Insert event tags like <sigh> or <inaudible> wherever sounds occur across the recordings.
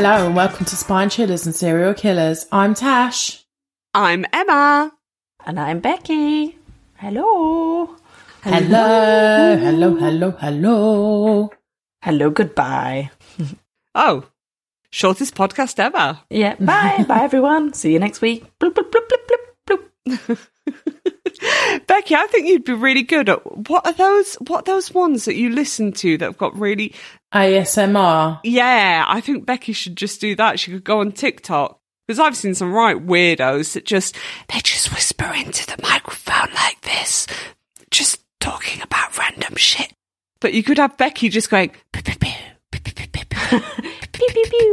Hello and welcome to Spine Chillers and Serial Killers. I'm Tash. I'm Emma. And I'm Becky. Hello. Hello, hello, hello, hello. Hello, goodbye. <laughs> Oh, shortest podcast ever. Yeah, bye. bye, everyone. <laughs> See you next week. Bloop, bloop, bloop, bloop, bloop, bloop. <laughs> Becky, I think you'd be really good at what are those what are those ones that you listen to that have got really ASMR. Yeah, I think Becky should just do that. She could go on TikTok. Because I've seen some right weirdos that just they just whisper into the microphone like this, just talking about random shit. But you could have Becky just going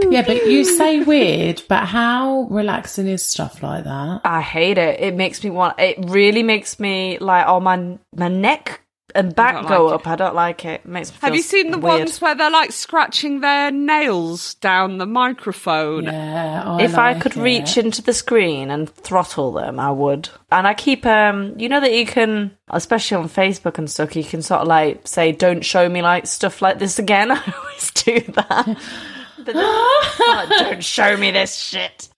Yeah, but you say weird, but how relaxing is stuff like that? I hate it. It makes me want. It really makes me like, oh my my neck and back don't go like up. I don't like it. it makes me. Have feel you seen the weird. ones where they're like scratching their nails down the microphone? Yeah, I if I like could it. reach into the screen and throttle them, I would. And I keep, um, you know that you can, especially on Facebook and stuff, you can sort of like say, "Don't show me like stuff like this again." <laughs> I always do that. <laughs> But then- like, don't show me this shit.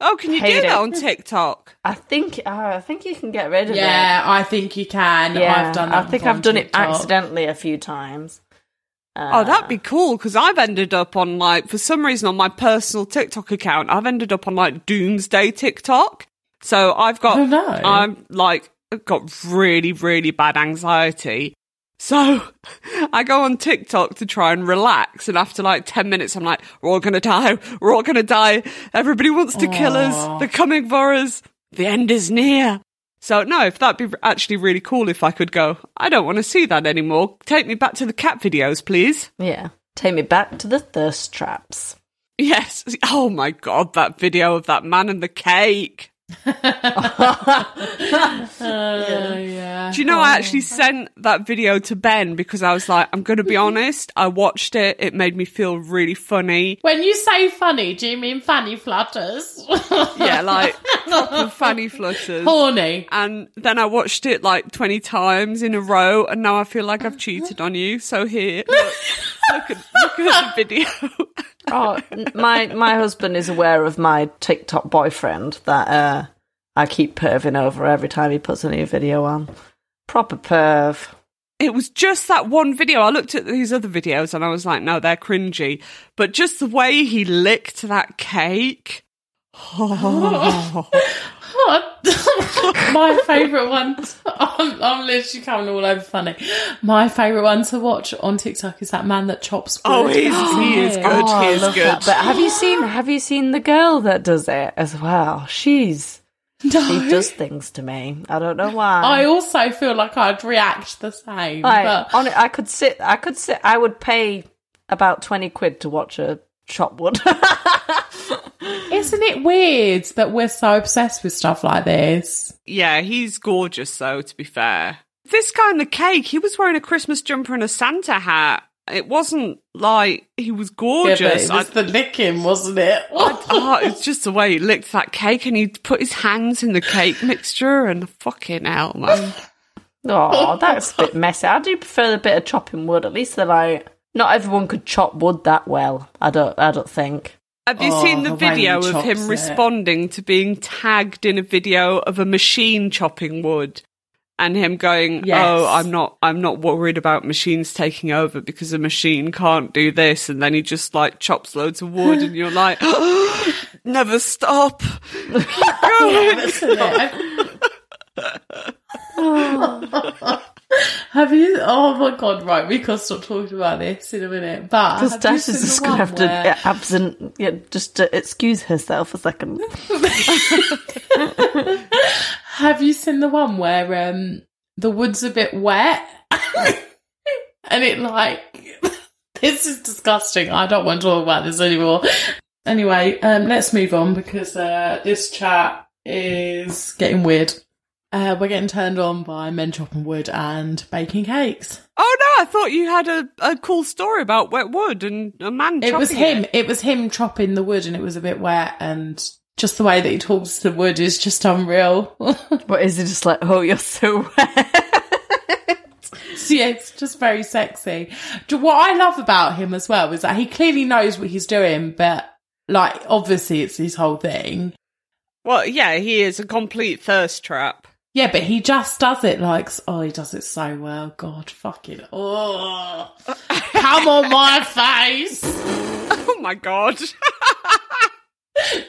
Oh, can you Hate do it. that on TikTok? I think, uh, I think you can get rid of it. Yeah, I think you can. Yeah, I've done I think I've on done it accidentally a few times. Uh, Oh, that'd be cool because I've ended up on like, for some reason on my personal TikTok account, I've ended up on like doomsday TikTok. So I've got, Oh, no. I'm like, I've got really, really bad anxiety. So <laughs> I go on TikTok to try and relax. And after like 10 minutes, I'm like, we're all going to die. We're all going to die. Everybody wants to kill us. They're coming for us. The end is near. So no, if that'd be actually really cool if I could go, I don't want to see that anymore. Take me back to the cat videos, please. yeah. Take me back to the thirst traps. Yes. Oh my god, that video of that man and the cake. Uh, <laughs> yeah. Do you know I actually sent that video to Ben because I was like, I'm going to be honest, I watched it, it made me feel really funny. When you say funny, do you mean fanny flutters? Yeah, <laughs> like proper fanny flutters. Horny. And then I watched it like 20 times in a row and now I feel like I've cheated on you. So here, <laughs> look, at, look at the video. <laughs> Oh, my my husband is aware of my TikTok boyfriend that uh, I keep perving over every time he puts a new video on. Proper perv. it was just that one video. I looked at these other videos and I was like, no, they're cringy. But just the way he licked that cake. <laughs> <laughs> <laughs> my favourite one. I'm, I'm literally coming all over funny. My favourite one to watch on TikTok is that man that chops wood. Oh, he's, he is good. Oh, he is oh, good. that. But have you seen have you seen the girl that does it as well? She's No. she does things to me. I don't know why. I also feel like I'd react the same. Like, but on it, I could sit. I could sit. I would pay about twenty quid to watch a chop wood. <laughs> isn't it weird that we're so obsessed with stuff like this? yeah, he's gorgeous, though, to be fair. This guy in the cake, he was wearing a Christmas jumper and a Santa hat. It wasn't like he was gorgeous. but it was the licking, wasn't it? oh, it's just the way he licked that cake and he put his hands in the cake mixture and fucking hell, man. <laughs> Oh, that's a bit messy. I do prefer the bit of chopping wood. At least they're like, not everyone could chop wood that well. I don't. I don't think. Have you Oh, seen the the video of him it. responding to being tagged in a video of a machine chopping wood? And him going, oh, Yes. "Oh, I'm not, I'm not worried about machines taking over because a machine can't do this." And then he just like chops loads of wood, and you're like, oh, <gasps> "Never stop, keep <laughs> going." Isn't it? <laughs> <laughs> Oh. Have you? Oh my god! Right, we can stop talking about this in a minute. But Because Tash is just going to have to where- yeah, absent, yeah, just to excuse herself a second. <laughs> Have you seen the one where um the wood's a bit wet <laughs> and it like <laughs> this is disgusting. I don't want to talk about this anymore. Anyway, um let's move on because uh this chat is getting weird. Uh, we're getting turned on by men chopping wood and baking cakes. Oh no, I thought you had a, a cool story about wet wood and a man. It was him. It. was him chopping the wood, and it was a bit wet, and just the way that he talks to the wood is just unreal. <laughs> What is it? Just like, oh, you're so <laughs> wet. So, yeah, it's just very sexy. What I love about him as well is that he clearly knows what he's doing, but Like, obviously, it's his whole thing. Well, yeah, he is a complete thirst trap. Yeah, but he just does it like, oh, he does it so well. God, fucking, oh, <laughs> come on my face. Oh my god.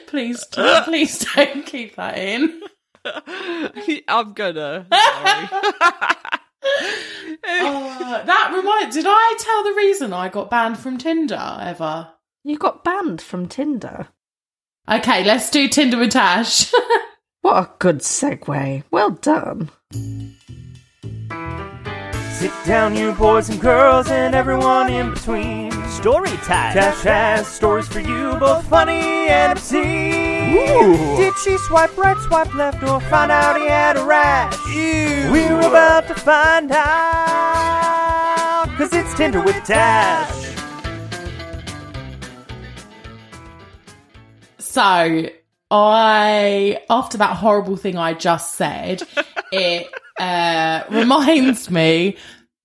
Please, don't, please don't keep that in. I'm gonna. <laughs> <laughs> Oh, that reminds. Did I tell the reason I got banned from Tinder ever? You got banned from Tinder. Okay, let's do Tinder with Tash. What a good segue. Well done. Sit down, you boys and girls, and everyone in between. Story time. Tash has stories for you, both funny and obscene. Did she swipe right, swipe left, or find out he had a rash? We're about to find out, cause it's Tinder with Tash. so I, after that horrible thing I just said, <laughs> it uh, reminds me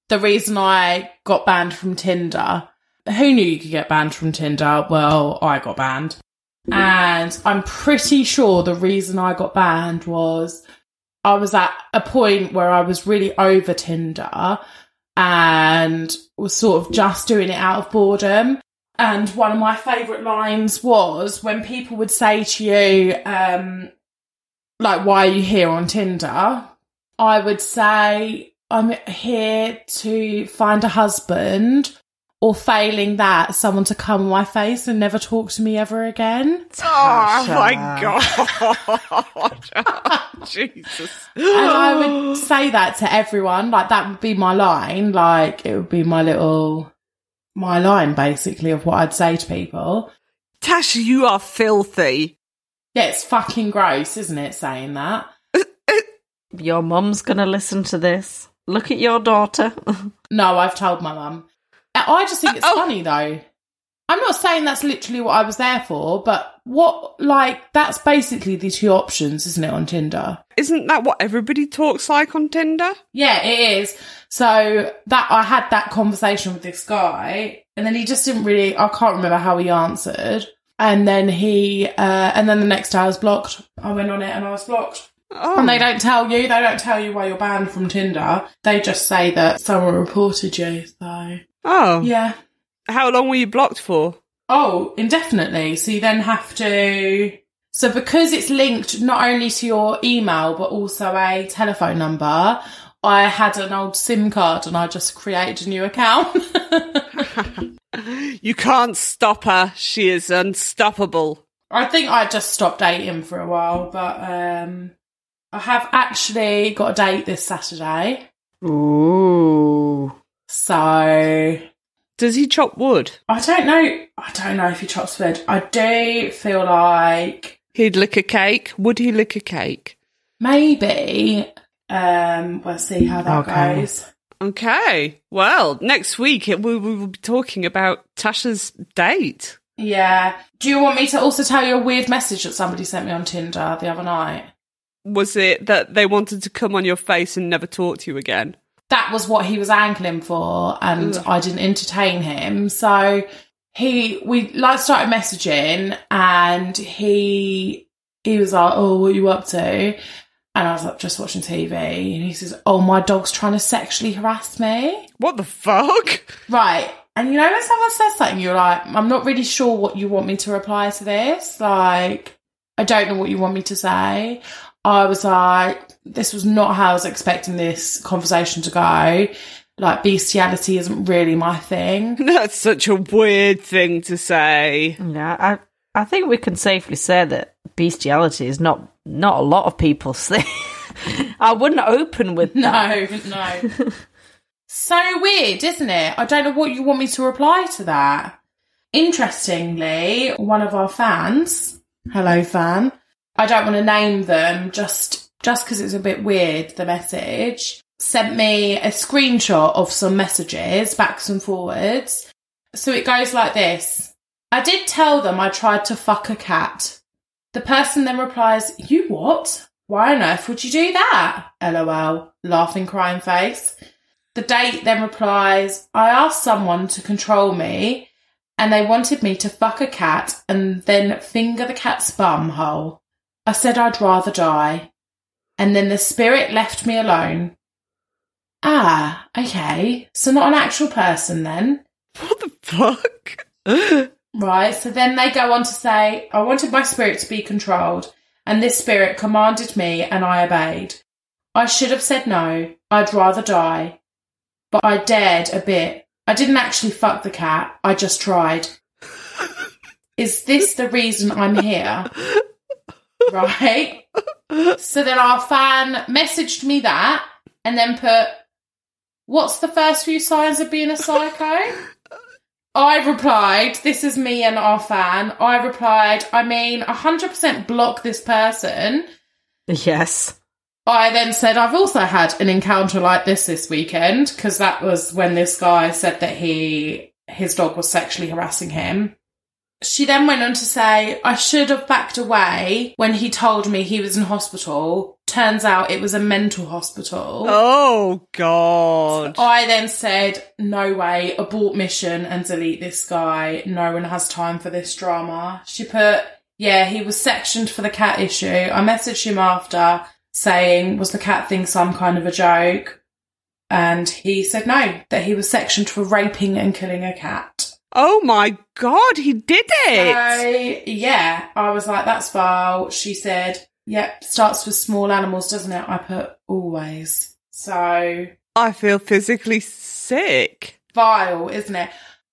the reason I got banned from Tinder. Who knew you could get banned from Tinder? Well, I got banned. And I'm pretty sure the reason I got banned was I was at a point where I was really over Tinder and was sort of just doing it out of boredom. And one of my favourite lines was when people would say to you, um, like, why are you here on Tinder? I would say, I'm here to find a husband, or failing that, someone to come on my face and never talk to me ever again. Oh my god. <laughs> Jesus. And I would say that to everyone. Like, that would be my line. Like, it would be my little, my line basically of what I'd say to people. Tasha, you are filthy. Yeah, it's fucking gross, isn't it, saying that? <laughs> Your mum's gonna listen to this. Look at your daughter. <laughs> No, I've told my mum. I just think it's Oh. funny though. I'm not saying that's literally what I was there for, but what, like, that's basically the two options, isn't it, on Tinder? Isn't that what everybody talks like on Tinder? Yeah, it is. So that I had that conversation with this guy, and then he just didn't really. I can't remember how he answered. And then he, uh, and then the next day I was blocked. I went on it and I was blocked. Oh. And they don't tell you. They don't tell you why you're banned from Tinder. They just say that someone reported you. So oh. yeah. How long were you blocked for? Oh, indefinitely. So you then have to. So because it's linked not only to your email but also a telephone number, I had an old SIM card and I just created a new account. <laughs> You can't stop her. She is unstoppable. I think I just stopped dating for a while, but um, I have actually got a date this Saturday. Ooh. So Does he chop wood? I don't know. I don't know if he chops wood. I do feel like He'd lick a cake. Would he lick a cake? maybe. Um, we'll see how that Okay. goes. Okay. Well, next week it, we, we will be talking about Tasha's date. Yeah. Do you want me to also tell you a weird message that somebody sent me on Tinder the other night? Was it that they wanted to come on your face and never talk to you again? That was what he was angling for, and. I didn't entertain him. So he, we like started messaging, and he, he was like, "Oh, what are you up to?" And I was like, "Just watching TV." And he says, "Oh, my dog's trying to sexually harass me." What the fuck? Right. And you know when someone says something, you're like, I'm not really sure what you want me to reply to this. Like, I don't know what you want me to say. I was like, this was not how I was expecting this conversation to go. Like, bestiality isn't really my thing. <laughs> That's such a weird thing to say. Yeah, I I think we can safely say that bestiality is not not a lot of people's thing. <laughs> I wouldn't open with that. No, no. so weird, isn't it? I don't know what you want me to reply to that. Interestingly, one of our fans, hello fan, I don't want to name them just just because it's a bit weird. The message sent me a screenshot of some messages, backs and forwards. So it goes like this: I did tell them I tried to fuck a cat. The person then replies, "You what? Why on earth would you do that?" LOL, laughing crying face. The date then replies, I asked someone to control me and they wanted me to fuck a cat and then finger the cat's bum hole. I said I'd rather die. And then the spirit left me alone. Ah, okay. So not an actual person then. What the fuck? <laughs> Right, so then they go on to say, I wanted my spirit to be controlled, and this spirit commanded me, and I obeyed. I should have said no, I'd rather die. But I dared a bit. I didn't actually fuck the cat, I just tried. <laughs> Is this the reason I'm here? <laughs> <laughs> Right? So then our fan messaged me that, and then put, What's the first few signs of being a psycho? <laughs> I replied, this is me and our fan. I replied, I mean, 100% block this person. Yes. I then said, I've also had an encounter like this this weekend because that was when this guy said that he, his dog was sexually harassing him. She then went on to say, I should have backed away when he told me he was in hospital. Turns out it was a mental hospital. Oh god. I then said, no way, abort mission and delete this guy. No one has time for this drama. She put, yeah, he was sectioned for the cat issue. I messaged him after saying, was the cat thing some kind of a joke? And he said no, that he was sectioned for raping and killing a cat. Oh my god, he did it. So, yeah, I was like, that's foul. She said, yep, starts with small animals, doesn't it? I put always. So, I feel physically sick. vile, isn't it?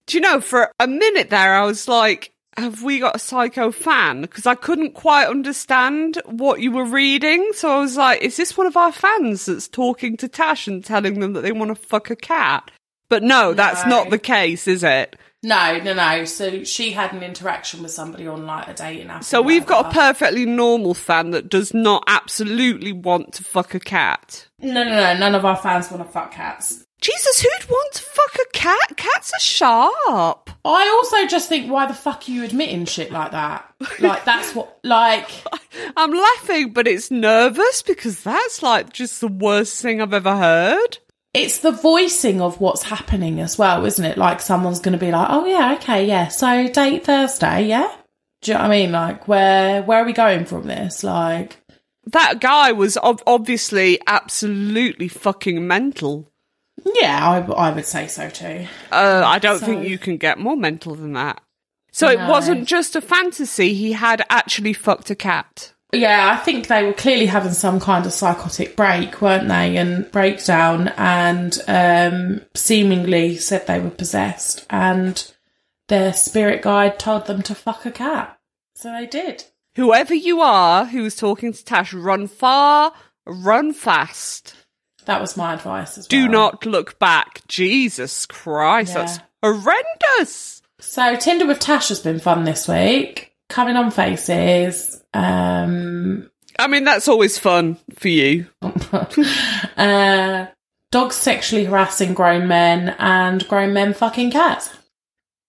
Do you know, for a minute there, I was like, have we got a psycho fan? Because I couldn't quite understand what you were reading. So I was like, is this one of our fans that's talking to Tash and telling them that they want to fuck a cat? But no, that's No. not the case, is it? No, no, no. So she had an interaction with somebody on like a dating app. So we've got a perfectly normal fan that does not absolutely want to fuck a cat. No, no, no. None of our fans want to fuck cats. Jesus, who'd want to fuck a cat? Cats are sharp. I also just think, why the fuck are you admitting shit like that? Like that's what, like, <laughs> I'm laughing, but it's nervous because that's like just the worst thing I've ever heard. It's the voicing of what's happening as well, isn't it? Like someone's going to be like, oh yeah, okay, yeah. So date Thursday, yeah. Do you know what I mean? Like, where where are we going from this? Like, That guy was ob- obviously absolutely fucking mental. yeah, I, I would say so too. Uh, I don't So- think you can get more mental than that. So it wasn't just a fantasy, he had actually fucked a cat. Yeah, I think they were clearly having some kind of psychotic break, weren't they? And breakdown, and um, seemingly said they were possessed, and their spirit guide told them to fuck a cat. So they did. Whoever you are who was talking to Tash, run far, run fast. That was my advice as Do well. not look back. Jesus Christ, Yeah. that's horrendous. So Tinder with Tash has been fun this week. Coming on faces. Um, I mean, that's always fun for you. <laughs> uh, dogs sexually harassing grown men and grown men fucking cats.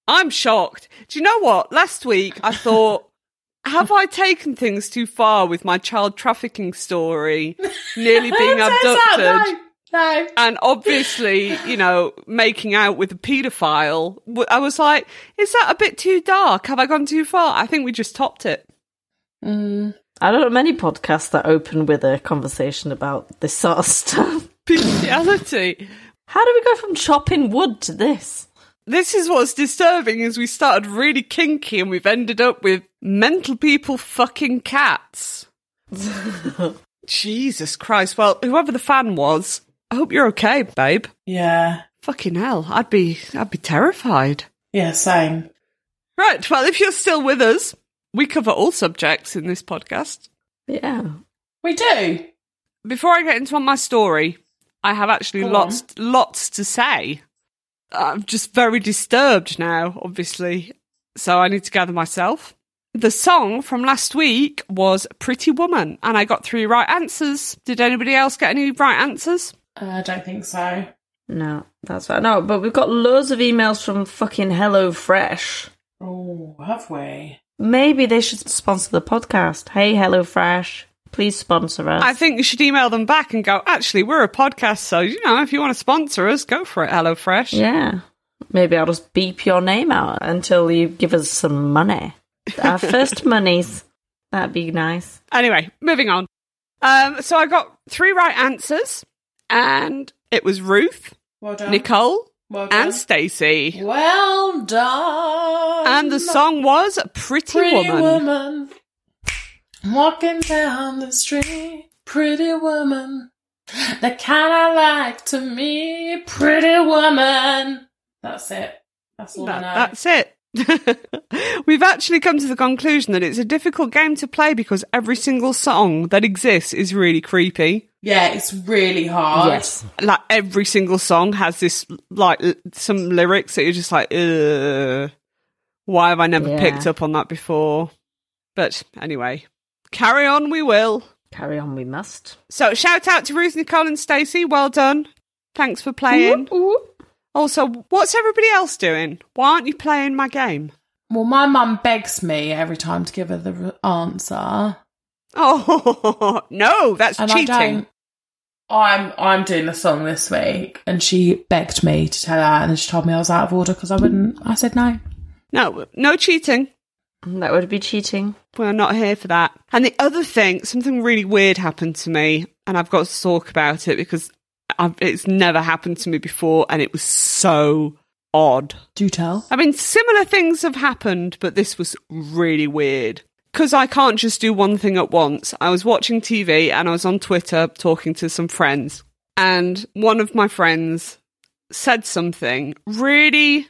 I'm shocked. Do you know what? Last week I thought, <laughs> have I taken things too far with my child trafficking story, nearly being <laughs> abducted? out, no, no. and obviously, you know, making out with a paedophile. I was like, is that a bit too dark? Have I gone too far? I think we just topped it. Mm. I don't know many podcasts that open with a conversation about this sort of <laughs> stuff. Bestiality. How do we go from chopping wood to this? This is what's disturbing is we started really kinky and we've ended up with mental people fucking cats. <laughs> Jesus Christ. Well, whoever the fan was, I hope you're okay, babe. Yeah. Fucking hell. I'd be I'd be terrified. Yeah, same. Right, well if you're still with us, we cover all subjects in this podcast. Yeah. We do. Before I get into my story, I have actually Go lots lots to say. I'm just very disturbed now, obviously. So I need to gather myself. The song from last week was Pretty Woman, and I got three right answers. Did anybody else get any right answers? Uh, I don't think so. No, that's right. No, but we've got loads of emails from fucking Hello Fresh. Oh, have we? Maybe they should sponsor the podcast. Hey, Hello Fresh, please sponsor us. I think you should email them back and go, actually, we're a podcast, so, you know, if you want to sponsor us, go for it, HelloFresh. yeah. Maybe I'll just beep your name out until you give us some money. Our <laughs> first monies. That'd be nice. Anyway, moving on. Um, so I got three right answers, and it was Ruth, Well. Nicole, well and Stacey. well done. And the song was Pretty, Pretty Woman. woman. Walking down the street. Pretty woman. The kind I like to me. Pretty woman. That's it. That's all I That- know. that's it. <laughs> We've actually come to the conclusion that it's a difficult game to play because every single song that exists is really creepy. yeah, it's really hard. Yes. Like every single song has this like l- some lyrics that you're just like, Ugh, why have I never Yeah. picked up on that before? But anyway, carry on. We will. Carry on, we must. So shout out to Ruth, Nicole, and Stacey. Well done. Thanks for playing. Also, what's everybody else doing? Why aren't you playing my game? Well, my mum begs me every time to give her the answer. Oh <laughs> no, that's And cheating. I'm I'm doing the song this week, and she begged me to tell her, and she told me I was out of order because I wouldn't. I said no. No, no cheating. That would be cheating. We're not here for that. And the other thing, something really weird happened to me, and I've got to talk about it because I've, it's never happened to me before, and it was so odd. Do tell. I mean, similar things have happened, but this was really weird. Because I can't just do one thing at once. I was watching TV and I was on Twitter talking to some friends. And one of my friends said something really.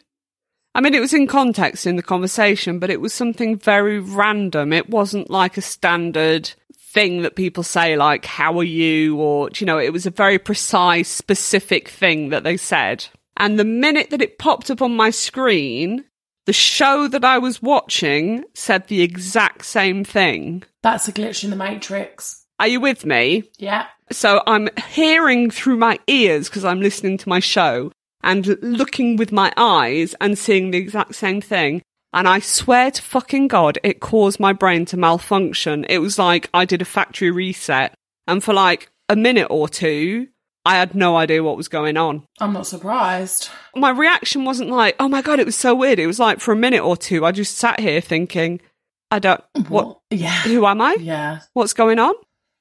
I mean, it was in context in the conversation, but it was something very random. It wasn't like a standard thing that people say, like, how are you? Or, you know, it was a very precise, specific thing that they said. And the minute that it popped up on my screen, the show that I was watching said the exact same thing. That's a glitch in the matrix. Are you with me? Yeah. So I'm hearing through my ears because I'm listening to my show and looking with my eyes and seeing the exact same thing. And I swear to fucking God, it caused my brain to malfunction. It was like I did a factory reset. And for like a minute or two, I had no idea what was going on. I'm not surprised. My reaction wasn't like, oh my God, it was so weird. It was like for a minute or two, I just sat here thinking, I don't, what, Yeah. who am I? Yeah. what's going on.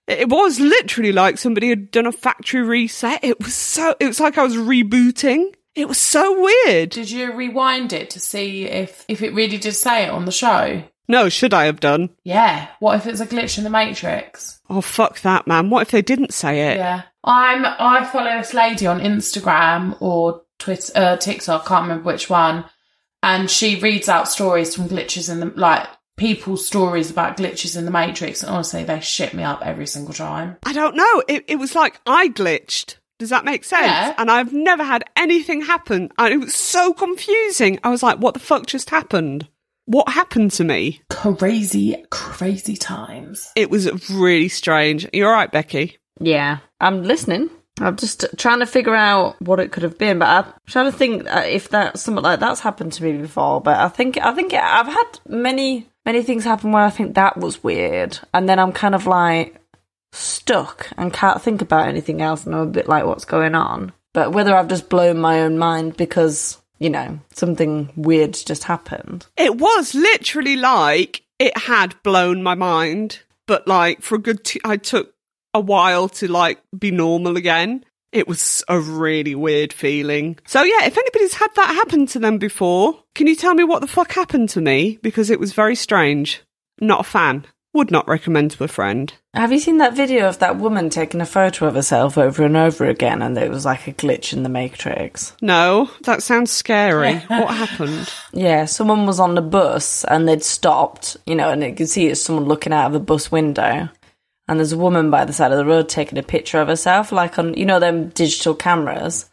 It was literally like somebody had done a factory reset. It was so, it was like I was rebooting. It was so weird. Did you rewind it to see if if it really did say it on the show? No, should I have done? Yeah. What if it's a glitch in the matrix? Oh, fuck that, man. What if they didn't say it? Yeah. I'm I follow this lady on Instagram or Twitter uh, TikTok, I can't remember which one. And she reads out stories from glitches in the like people's stories about glitches in the matrix and honestly they shit me up every single time. I don't know. It, it was like I glitched. Does that make sense? Yeah. And I've never had anything happen. And it was so confusing. I was like, what the fuck just happened? What happened to me? Crazy, crazy times. It was really strange. You're right, Becky. Yeah, I'm listening. I'm just trying to figure out what it could have been, but I'm trying to think uh, if that something like that's happened to me before. But I think I think I've had many many things happen where I think that was weird, and then I'm kind of like stuck and can't think about anything else, and I'm a bit like, what's going on? But whether I've just blown my own mind because you know something weird just happened. It was literally like it had blown my mind, but like for a good, t- I took a while to like be normal again. It was a really weird feeling. So yeah, if anybody's had that happen to them before, can you tell me what the fuck happened to me? Because it was very strange. Not a fan. Would not recommend to a friend. Have you seen that video of that woman taking a photo of herself over and over again, and it was like a glitch in the matrix? No, that sounds scary. what <laughs> happened? Yeah, someone was on the bus and they'd stopped, you know, and you could see it's someone looking out of a bus window. And there's a woman by the side of the road taking a picture of herself, like on, you know, them digital cameras.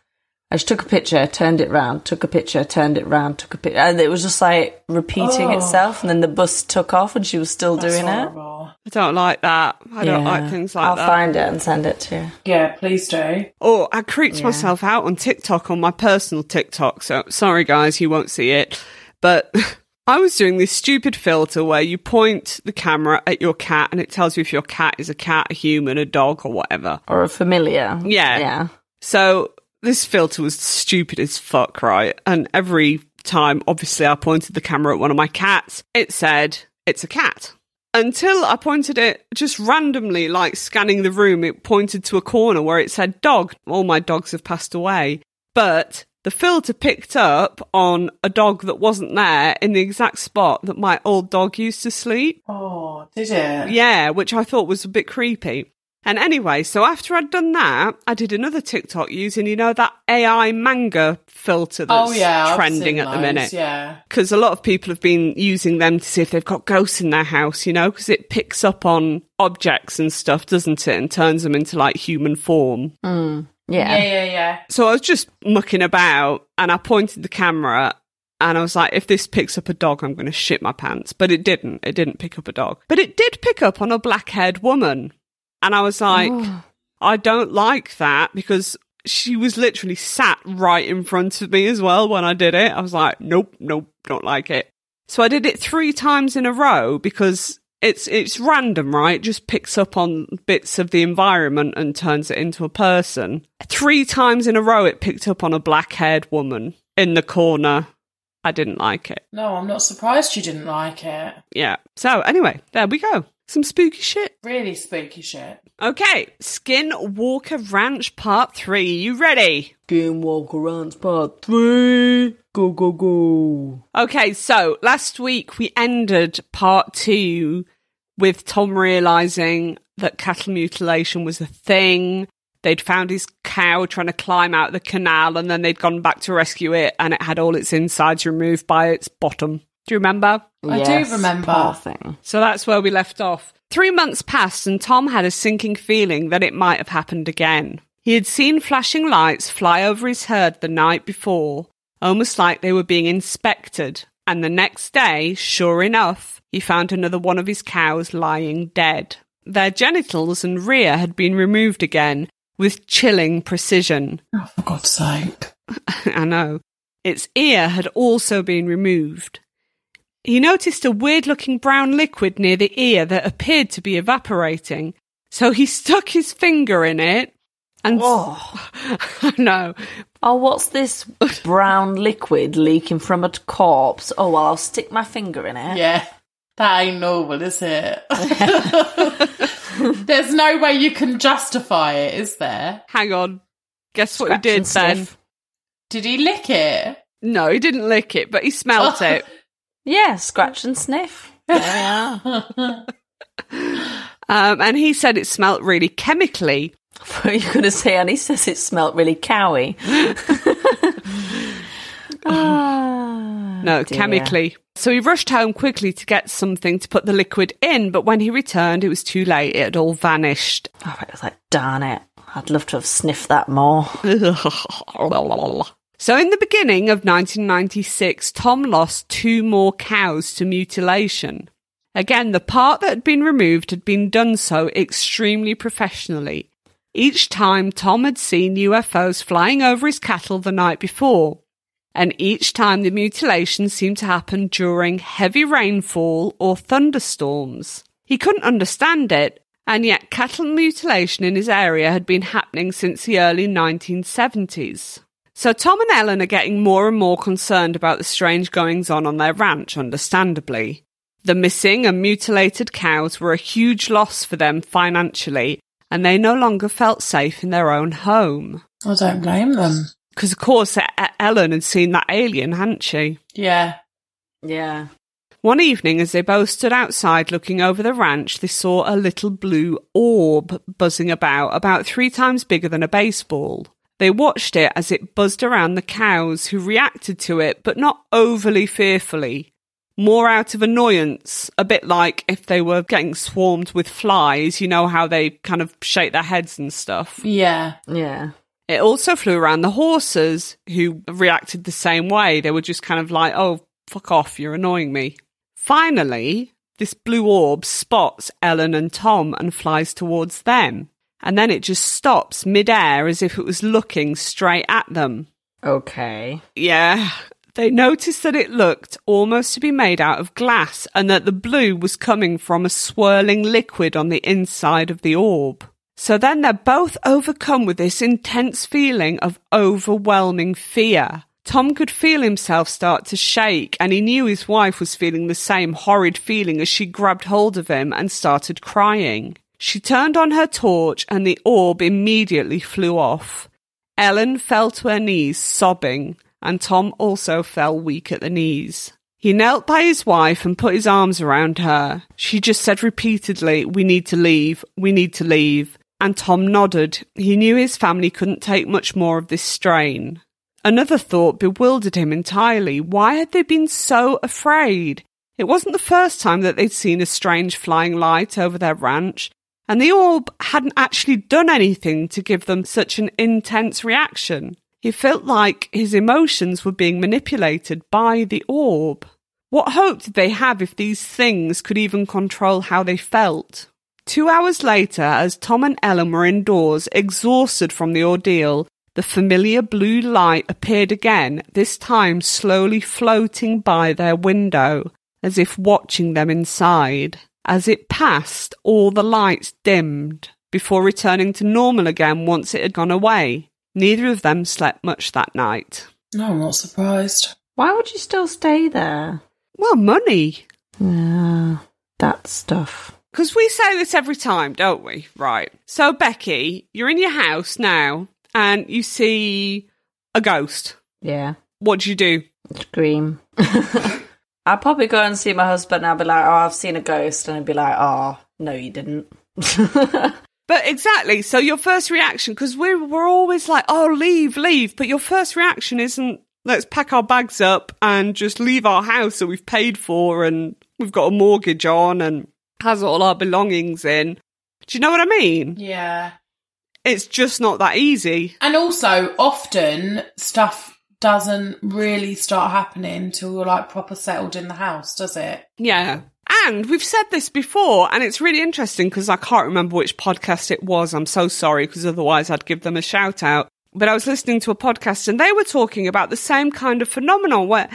And just took a picture, turned it round, took a picture, turned it round, took a picture. And it was just like repeating Oh. itself. And then the bus took off and she was still That's doing it. I don't like that. I don't like things like that. I'll find it and send it to you. Yeah, please do. Oh, I creeped Yeah. myself out on TikTok on my personal TikTok. So sorry, guys, you won't see it. But <laughs> I was doing this stupid filter where you point the camera at your cat and it tells you if your cat is a cat, a human, a dog, or whatever. Or a familiar. Yeah. Yeah. So this filter was stupid as fuck, right? And every time, obviously, I pointed the camera at one of my cats, it said, it's a cat. Until I pointed it just randomly, like scanning the room, it pointed to a corner where it said dog. All my dogs have passed away. But the filter picked up on a dog that wasn't there in the exact spot that my old dog used to sleep. Oh, did it? Yeah, which I thought was a bit creepy. And anyway, so after I'd done that, I did another TikTok using, you know, that AI manga filter oh, that's oh yeah, trending seen at the those, minute. Yeah. Because a lot of people have been using them to see if they've got ghosts in their house, you know, because it picks up on objects and stuff, doesn't it? And turns them into like human form. Hmm. Yeah. Yeah, yeah, yeah. So I was just mucking about and I pointed the camera and I was like, if this picks up a dog, I'm going to shit my pants. But it didn't. It didn't pick up a dog. But it did pick up on a black haired woman. And I was like, oh. I don't like that because she was literally sat right in front of me as well when I did it. I was like, nope, nope, don't like it. So I did it three times in a row because it's it's random, right? It just picks up on bits of the environment and turns it into a person. Three times in a row it picked up on a black-haired woman in the corner. I didn't like it. No, I'm not surprised you didn't like it. Yeah. So anyway, there we go. Some spooky shit. Really spooky shit. Okay, Skinwalker Ranch Part 3. You ready? Skinwalker Ranch Part 3. Go, go, go. Okay, so last week we ended part two with Tom realizing that cattle mutilation was a thing. They'd found his cow trying to climb out the canal and then they'd gone back to rescue it and it had all its insides removed by its bottom. Do you remember? I do remember. Poor thing. So that's where we left off. Three months passed and Tom had a sinking feeling that it might have happened again. He had seen flashing lights fly over his herd the night before, almost like they were being inspected. And the next day, sure enough, he found another one of his cows lying dead. Their genitals and rear had been removed again with chilling precision. Oh, for God's sake. <laughs> I know. Its ear had also been removed. He noticed a weird looking brown liquid near the ear that appeared to be evaporating. So he stuck his finger in it and. Oh. <laughs> no. oh, what's this brown <laughs> liquid leaking from a corpse? Oh, well, I'll stick my finger in it. Yeah. That ain't normal, is it? <laughs> There's no way you can justify it, is there? Hang on. Guess what Scratch he did and then? Did he lick it? No, he didn't lick it, but he smelt it. Yeah, scratch and sniff. There we are. <laughs> Um, and he said it smelt really chemically. <laughs> What are you going to say? And he says it smelt really cowy. <laughs> Ah, No, dear. chemically. So he rushed home quickly to get something to put the liquid in, but when he returned, it was too late. It had all vanished. Oh, I was like, darn it. I'd love to have sniffed that more. So in the beginning of 1996, Tom lost two more cows to mutilation. Again, the part that had been removed had been done so extremely professionally. Each time Tom had seen UFOs flying over his cattle the night before, and each time the mutilation seemed to happen during heavy rainfall or thunderstorms. He couldn't understand it, and yet cattle mutilation in his area had been happening since the early 1970s. So Tom and Ellen are getting more and more concerned about the strange goings on on their ranch, understandably. The missing and mutilated cows were a huge loss for them financially, and they no longer felt safe in their own home. I don't blame them. Because, of course, Ellen had seen that alien, hadn't she? Yeah. Yeah. One evening, as they both stood outside looking over the ranch, they saw a little blue orb buzzing about, about three times bigger than a baseball. They watched it as it buzzed around the cows, who reacted to it, but not overly fearfully. More out of annoyance, a bit like if they were getting swarmed with flies, you know how they kind of shake their heads and stuff. Yeah. Yeah. It also flew around the horses, who reacted the same way. They were just kind of like, oh, fuck off, you're annoying me. Finally, this blue orb spots Ellen and Tom and flies towards them. And then it just stops midair as if it was looking straight at them. Okay. Yeah. They noticed that it looked almost to be made out of glass and that the blue was coming from a swirling liquid on the inside of the orb. So then they're both overcome with this intense feeling of overwhelming fear. Tom could feel himself start to shake, and he knew his wife was feeling the same horrid feeling as she grabbed hold of him and started crying. She turned on her torch, and the orb immediately flew off. Ellen fell to her knees, sobbing, and Tom also fell weak at the knees. He knelt by his wife and put his arms around her. She just said repeatedly, We need to leave, we need to leave. And Tom nodded. He knew his family couldn't take much more of this strain. Another thought bewildered him entirely. Why had they been so afraid? It wasn't the first time that they'd seen a strange flying light over their ranch, and the orb hadn't actually done anything to give them such an intense reaction. He felt like his emotions were being manipulated by the orb. What hope did they have if these things could even control how they felt? Two hours later, as Tom and Ellen were indoors, exhausted from the ordeal, the familiar blue light appeared again, this time slowly floating by their window, as if watching them inside. As it passed, all the lights dimmed, before returning to normal again once it had gone away. Neither of them slept much that night. No, I'm not surprised. Why would you still stay there? Well, money. Yeah, that stuff. Because we say this every time, don't we? Right. So, Becky, you're in your house now and you see a ghost. Yeah, What do you do? scream. <laughs> I'll probably go and see my husband and I'll be like, oh, I've seen a ghost. And he'll be like, oh, no, you didn't. <laughs> But exactly. So, your first reaction, because we're, we're always like, oh, leave, leave. But your first reaction isn't, let's pack our bags up and just leave our house that we've paid for and we've got a mortgage on and has all our belongings in. Do you know what I mean? Yeah. It's just not that easy. And also, often stuff doesn't really start happening until you're like proper settled in the house, does it? Yeah. And we've said this before, and it's really interesting because I can't remember which podcast it was. I'm so sorry because otherwise I'd give them a shout out. But I was listening to a podcast and they were talking about the same kind of phenomenon where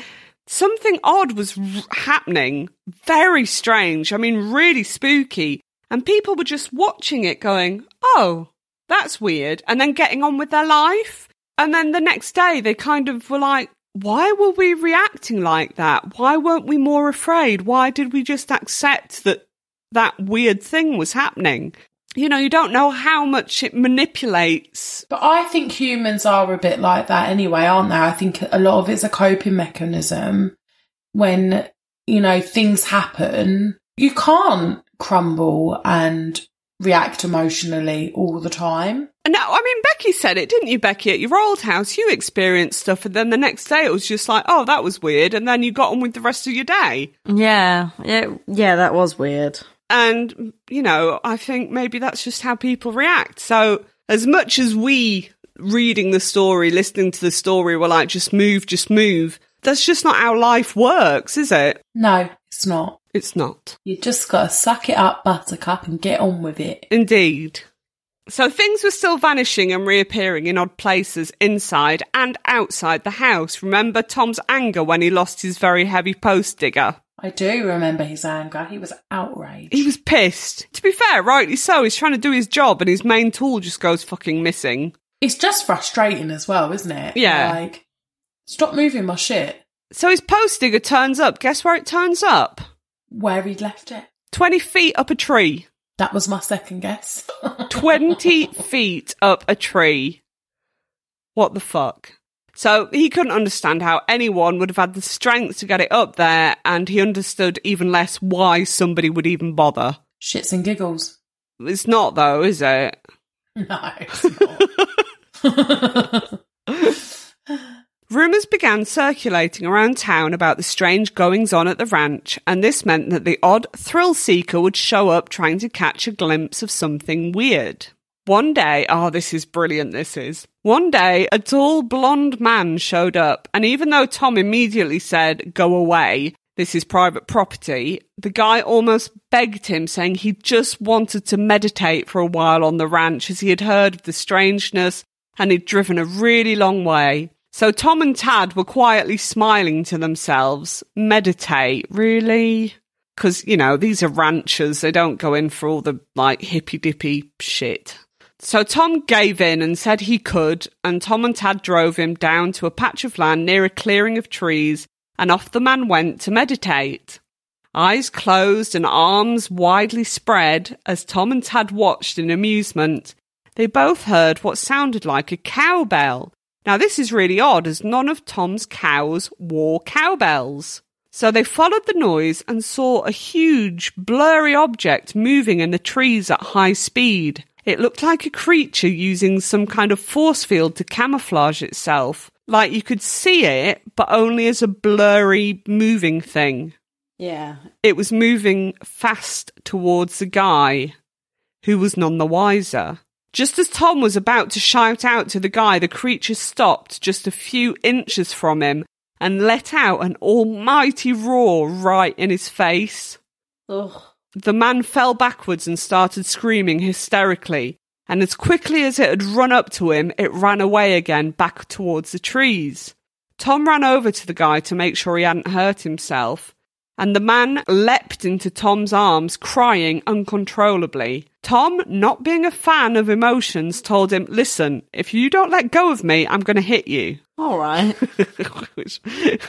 something odd was r- happening, very strange. I mean, really spooky. And people were just watching it going, oh, that's weird. And then getting on with their life. And then the next day they kind of were like, why were we reacting like that? Why weren't we more afraid? Why did we just accept that that weird thing was happening? You know, you don't know how much it manipulates. But I think humans are a bit like that anyway, aren't they? I think a lot of it's a coping mechanism. When, you know, things happen, you can't crumble and react emotionally all the time. No, I mean, Becky said it, didn't you, Becky? At your old house, you experienced stuff, and then the next day it was just like, oh, that was weird, and then you got on with the rest of your day. yeah, yeah, yeah, that was weird. And, you know, I think maybe that's just how people react. So, as much as we reading the story, listening to the story, were like, just move, just move, that's just not how life works, is it? No, it's not. It's not. You just got to suck it up, buttercup, and get on with it. Indeed. So things were still vanishing and reappearing in odd places inside and outside the house. Remember Tom's anger when he lost his very heavy post digger? I do remember his anger. He was outraged. He was pissed. To be fair, rightly so. He's trying to do his job and his main tool just goes fucking missing. It's just frustrating as well, isn't it? Yeah. Like, stop moving my shit. So his post digger turns up. Guess where it turns up? Where he'd left it. 20 feet up a tree. That was my second guess. <laughs> 20 feet up a tree. What the fuck? So he couldn't understand how anyone would have had the strength to get it up there, and he understood even less why somebody would even bother. Shits and giggles. It's not, though, is it? No, it's not. <laughs> <laughs> Rumours began circulating around town about the strange goings on at the ranch, and this meant that the odd thrill seeker would show up trying to catch a glimpse of something weird. One day, oh, this is brilliant, this is. One day, a tall blonde man showed up, and even though Tom immediately said, go away, this is private property, the guy almost begged him, saying he just wanted to meditate for a while on the ranch as he had heard of the strangeness and he'd driven a really long way. So Tom and Tad were quietly smiling to themselves. Meditate, really? Because, you know, these are ranchers. They don't go in for all the, like, hippy dippy shit. So Tom gave in and said he could, and Tom and Tad drove him down to a patch of land near a clearing of trees, and off the man went to meditate. Eyes closed and arms widely spread as Tom and Tad watched in amusement. They both heard what sounded like a cowbell. Now, this is really odd as none of Tom's cows wore cowbells. So they followed the noise and saw a huge, blurry object moving in the trees at high speed. It looked like a creature using some kind of force field to camouflage itself. Like you could see it, but only as a blurry, moving thing. Yeah. It was moving fast towards the guy, who was none the wiser. Just as Tom was about to shout out to the guy, the creature stopped just a few inches from him and let out an almighty roar right in his face. Ugh. The man fell backwards and started screaming hysterically, and as quickly as it had run up to him, it ran away again back towards the trees. Tom ran over to the guy to make sure he hadn't hurt himself, and the man leapt into Tom's arms, crying uncontrollably. Tom, not being a fan of emotions, told him, Listen, if you don't let go of me, I'm going to hit you. All right. <laughs> Which-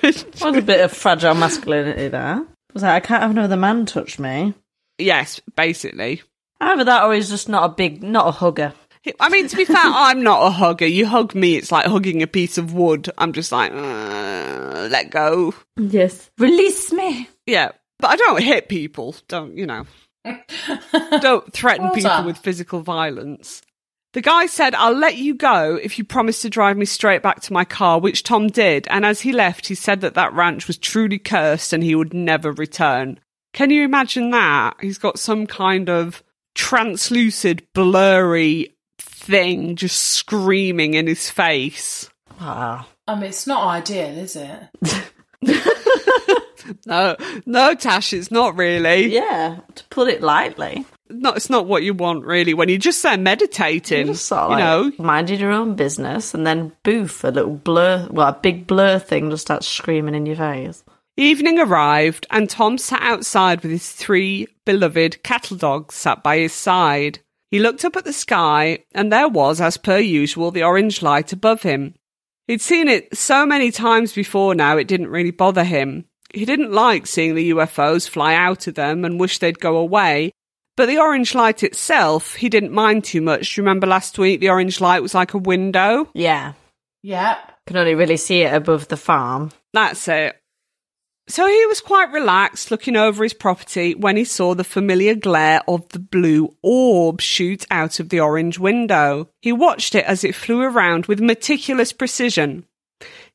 which- was a bit of fragile masculinity there. Was like, I can't have another man touch me. yes, basically. Either that or he's just not a big, not a hugger. I mean, to be fair, <laughs> I'm not a hugger. You hug me, it's like hugging a piece of wood. I'm just like, uh, let go. Yes. Release me. Yeah, but I don't hit people. Don't you know? <laughs> don't threaten Well people with physical violence. The guy said, I'll let you go if you promise to drive me straight back to my car, which Tom did. And as he left, he said that that ranch was truly cursed and he would never return. Can you imagine that? He's got some kind of translucid, blurry thing just screaming in his face. Wow. I mean, it's not ideal, is it? <laughs> <laughs> No, no, Tash, it's not really. Yeah, to put it lightly. No, it's not what you want really when you're just there meditating. You just sort of you like know, minded your own business and then boof, a little blur, well, a big blur thing just starts screaming in your face. Evening arrived, and Tom sat outside with his three beloved cattle dogs sat by his side. He looked up at the sky, and there was, as per usual, the orange light above him. He'd seen it so many times before now it didn't really bother him. He didn't like seeing the UFOs fly out of them and wish they'd go away, but the orange light itself, he didn't mind too much. Remember last week the orange light was like a window? Yeah. Yep. Can only really see it above the farm. That's it. So he was quite relaxed looking over his property when he saw the familiar glare of the blue orb shoot out of the orange window. He watched it as it flew around with meticulous precision.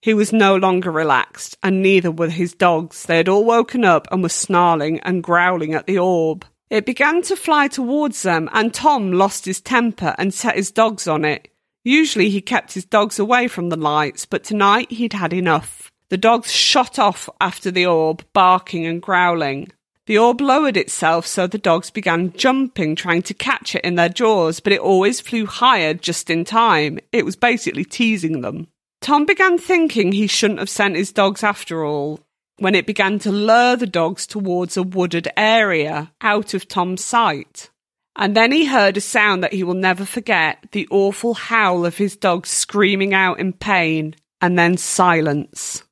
He was no longer relaxed, and neither were his dogs. They had all woken up and were snarling and growling at the orb. It began to fly towards them, and Tom lost his temper and set his dogs on it. Usually he kept his dogs away from the lights, but tonight he'd had enough. The dogs shot off after the orb, barking and growling. The orb lowered itself, so the dogs began jumping, trying to catch it in their jaws, but it always flew higher just in time. It was basically teasing them. Tom began thinking he shouldn't have sent his dogs after all, when it began to lure the dogs towards a wooded area, out of Tom's sight. And then he heard a sound that he will never forget the awful howl of his dogs screaming out in pain, and then silence.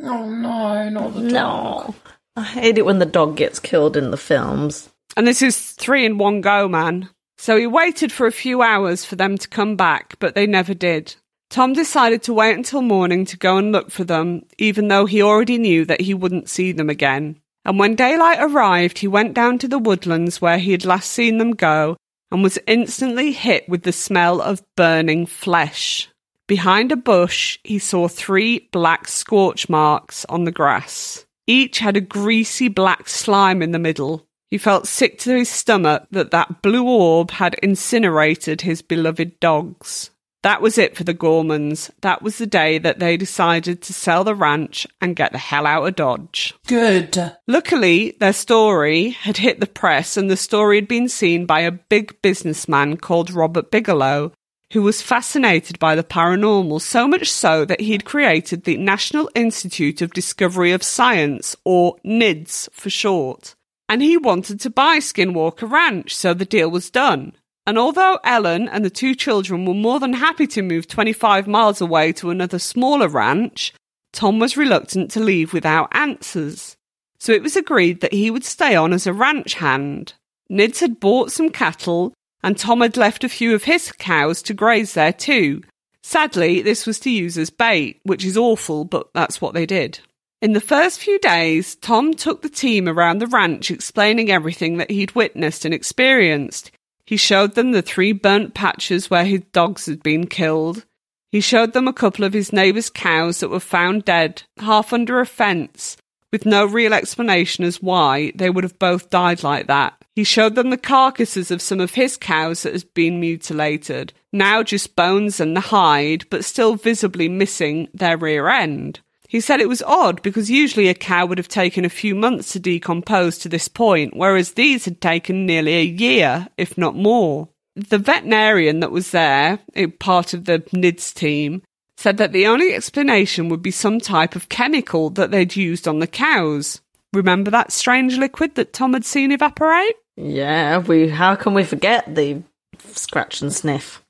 Oh no, not the dog. No. I hate it when the dog gets killed in the films. And this is three in one go, man. So he waited for a few hours for them to come back, but they never did. Tom decided to wait until morning to go and look for them, even though he already knew that he wouldn't see them again. And when daylight arrived, he went down to the woodlands where he had last seen them go and was instantly hit with the smell of burning flesh. Behind a bush, he saw three black scorch marks on the grass. Each had a greasy black slime in the middle. He felt sick to his stomach that that blue orb had incinerated his beloved dogs. That was it for the Gormans. That was the day that they decided to sell the ranch and get the hell out of Dodge. Good. Luckily, their story had hit the press and the story had been seen by a big businessman called Robert Bigelow, who was fascinated by the paranormal so much so that he'd created the National Institute of Discovery of Science, or NIDS for short. And he wanted to buy Skinwalker Ranch, so the deal was done. And although Ellen and the two children were more than happy to move 25 miles away to another smaller ranch, Tom was reluctant to leave without answers. So it was agreed that he would stay on as a ranch hand. Nids had bought some cattle, and Tom had left a few of his cows to graze there too. Sadly, this was to use as bait, which is awful, but that's what they did. In the first few days, Tom took the team around the ranch explaining everything that he'd witnessed and experienced. He showed them the three burnt patches where his dogs had been killed. He showed them a couple of his neighbour's cows that were found dead, half under a fence, with no real explanation as why they would have both died like that. He showed them the carcasses of some of his cows that had been mutilated, now just bones and the hide, but still visibly missing their rear end. He said it was odd because usually a cow would have taken a few months to decompose to this point, whereas these had taken nearly a year, if not more. The veterinarian that was there, eh, part of the NIDS team, said that the only explanation would be some type of chemical that they'd used on the cows. Remember that strange liquid that Tom had seen evaporate? Yeah, we. How can we forget the scratch and sniff?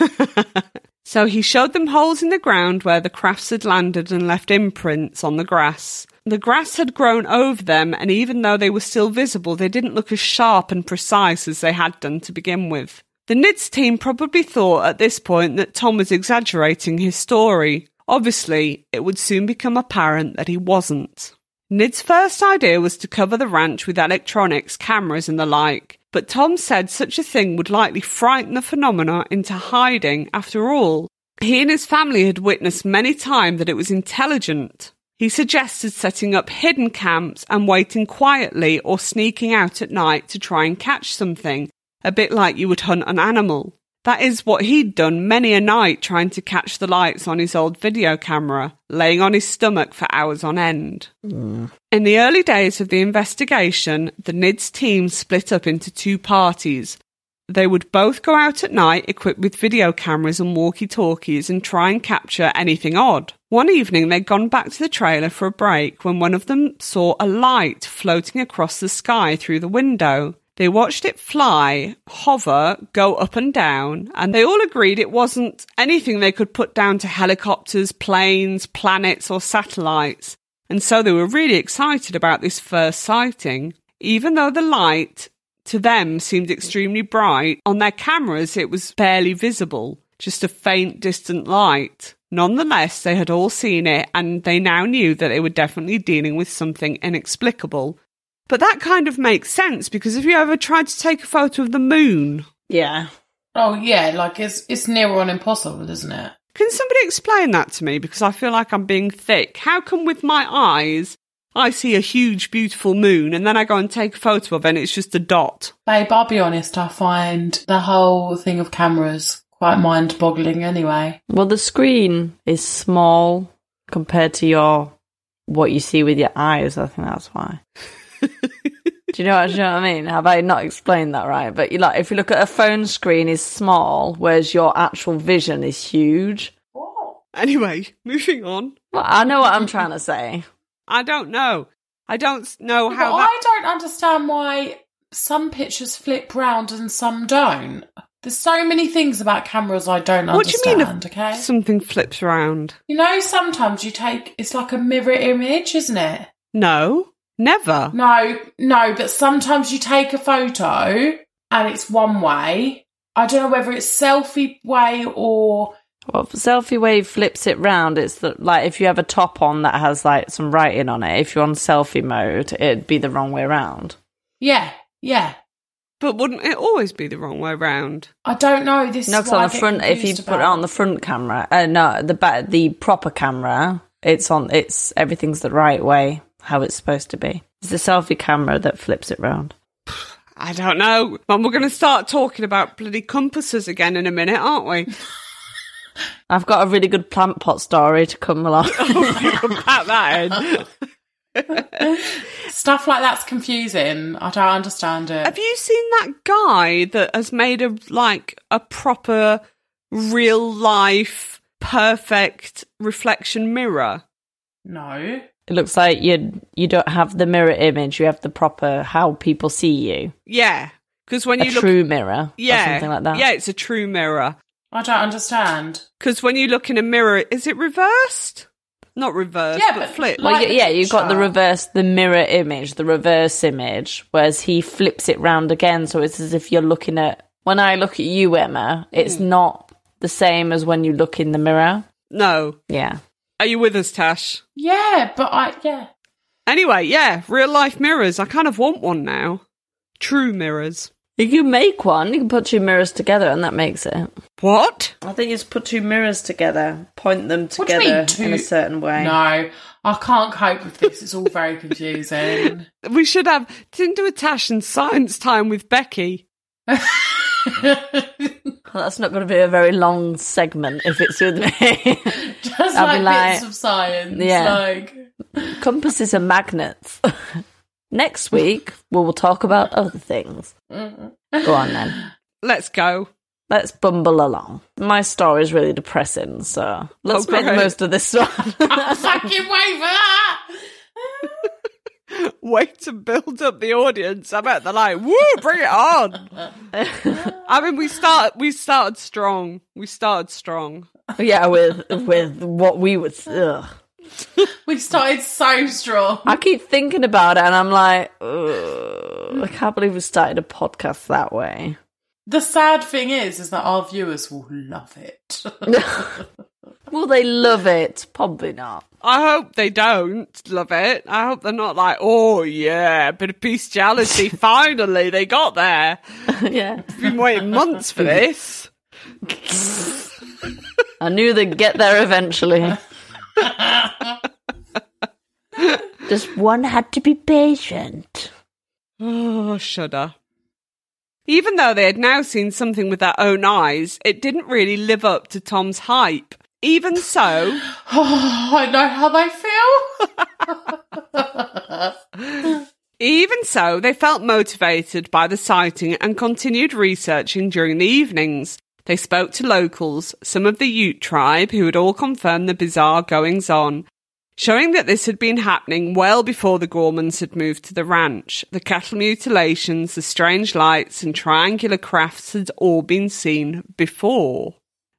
<laughs> so he showed them holes in the ground where the crafts had landed and left imprints on the grass. The grass had grown over them, and even though they were still visible, they didn't look as sharp and precise as they had done to begin with. The NIDS team probably thought at this point that Tom was exaggerating his story. Obviously, it would soon become apparent that he wasn't. NID's first idea was to cover the ranch with electronics, cameras, and the like, but Tom said such a thing would likely frighten the phenomena into hiding after all. He and his family had witnessed many times that it was intelligent. He suggested setting up hidden camps and waiting quietly or sneaking out at night to try and catch something, a bit like you would hunt an animal. That is what he'd done many a night trying to catch the lights on his old video camera, laying on his stomach for hours on end. Mm. In the early days of the investigation, the NIDS team split up into two parties. They would both go out at night equipped with video cameras and walkie talkies and try and capture anything odd. One evening, they'd gone back to the trailer for a break when one of them saw a light floating across the sky through the window. They watched it fly, hover, go up and down, and they all agreed it wasn't anything they could put down to helicopters, planes, planets, or satellites. And so they were really excited about this first sighting. Even though the light to them seemed extremely bright, on their cameras it was barely visible, just a faint distant light. Nonetheless, they had all seen it and they now knew that they were definitely dealing with something inexplicable but that kind of makes sense because if you ever tried to take a photo of the moon. Yeah. Oh yeah, like it's it's near on impossible, isn't it? Can somebody explain that to me? Because I feel like I'm being thick. How come with my eyes I see a huge, beautiful moon, and then I go and take a photo of it, and it's just a dot? Babe, I'll be honest. I find the whole thing of cameras quite mind-boggling. Anyway. Well, the screen is small compared to your what you see with your eyes. I think that's why. Do you know, what, do you know what I mean? Have I not explained that right? But you like, if you look at a phone screen is small, whereas your actual vision is huge. Anyway, <laughs> moving on. Well, I know what I'm trying to say. I don't know. I don't know how. that- I don't understand why some pictures flip round and some don't. There's so many things about cameras I don't what understand. do you mean? Okay, something flips around. You know, sometimes you take it's like a mirror image, isn't it? No. Never. No, no, but sometimes you take a photo and it's one way. I don't know whether it's selfie way or. Well, selfie wave flips it round. It's the, like if you have a top on that has like some writing on it. If you're on selfie mode, it'd be the wrong way around. Yeah, yeah. But wouldn't it always be the wrong way round? I don't know. This no, is on the front. If you about. put it on the front camera, uh, no, the back, the proper camera, it's on. It's everything's the right way how it's supposed to be. It's the selfie camera that flips it round. I don't know. And we're going to start talking about bloody compasses again in a minute, aren't we? <laughs> I've got a really good plant pot story to come along. <laughs> Oh about that end. <laughs> Stuff like that's confusing. I don't understand it. Have you seen that guy that has made a like a proper real life perfect reflection mirror? No. It looks like you you don't have the mirror image. You have the proper how people see you. Yeah, Because when A you look, true mirror. yeah, Or something like that. yeah, it's a true mirror. I don't understand. Because when you look in a mirror, is it reversed? Not reversed, Yeah, but, but flipped. Well, Like yeah, yeah, you've got the reverse, the mirror image, the reverse image, whereas he flips it round again, so it's as if you're looking at. When I look at you, Emma, it's Hmm. not the same as when you look in the mirror. no. Yeah. Are you with us, Tash? Yeah, but I yeah. Anyway, yeah, real life mirrors. I kind of want one now. True mirrors. You can make one. You can put two mirrors together, and that makes it. What? I think you just put two mirrors together, point them What do you together mean, two- in a certain way. No, I can't cope with this. It's all very confusing. <laughs> We should have didn't do a Tash and science time with Becky. <laughs> <laughs> That's not going to be a very long segment if it's with me. <laughs> Just I'll like, be like- bits of science. Yeah. Like Compasses are magnets. <laughs> Next week, we will talk about other things. Mm-hmm. Go on then. Let's go. Let's bumble along. My story is really depressing, so let's Oh, make the most of this one. fucking wait for that. <laughs> Way to build up the audience. I bet they're like, "Woo, bring it on!" <laughs> I mean, we start. We started strong. We started strong. yeah, with with what we would. Ugh. We started so strong. I keep thinking about it, and I'm like, ugh, I can't believe we started a podcast that way. The sad thing is, is that our viewers will love it. <laughs> Will they love it? Probably not. I hope they don't love it. I hope they're not like, "Oh yeah, bit of bestiality." <laughs> Finally, they got there. <laughs> yeah, Been waiting months for this. I knew they'd get there eventually. <laughs> Just one had to be patient. Oh, shudder. Even though they had now seen something with their own eyes, it didn't really live up to Tom's hype. Even so, Oh, <sighs> I know how they feel. even so, they felt motivated by the sighting and continued researching during the evenings. They spoke to locals, some of the Ute tribe, who had all confirmed the bizarre goings on, showing that this had been happening well before the Gormans had moved to the ranch. The cattle mutilations, the strange lights, and triangular crafts had all been seen before.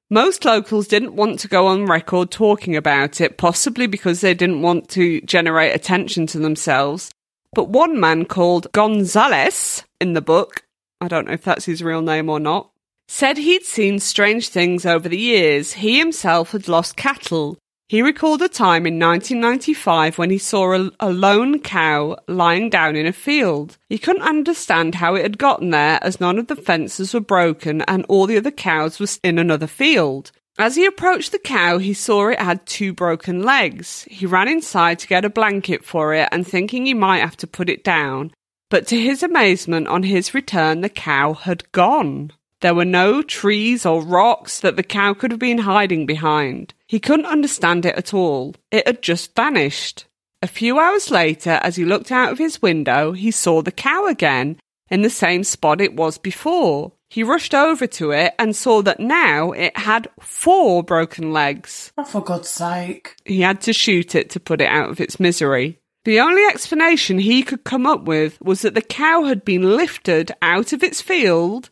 Most locals didn't want to go on record talking about it, possibly because they didn't want to generate attention to themselves. But one man called Gonzales in the book, I don't know if that's his real name or not, said he'd seen strange things over the years. He himself had lost cattle. He recalled a time in 1995 when he saw a, a lone cow lying down in a field. He couldn't understand how it had gotten there as none of the fences were broken and all the other cows were in another field. As he approached the cow, he saw it had two broken legs. He ran inside to get a blanket for it and thinking he might have to put it down. But to his amazement, on his return, the cow had gone. There were no trees or rocks that the cow could have been hiding behind. He couldn't understand it at all. It had just vanished. A few hours later, as he looked out of his window, he saw the cow again in the same spot it was before. He rushed over to it and saw that now it had four broken legs. Oh, for God's sake. He had to shoot it to put it out of its misery. The only explanation he could come up with was that the cow had been lifted out of its field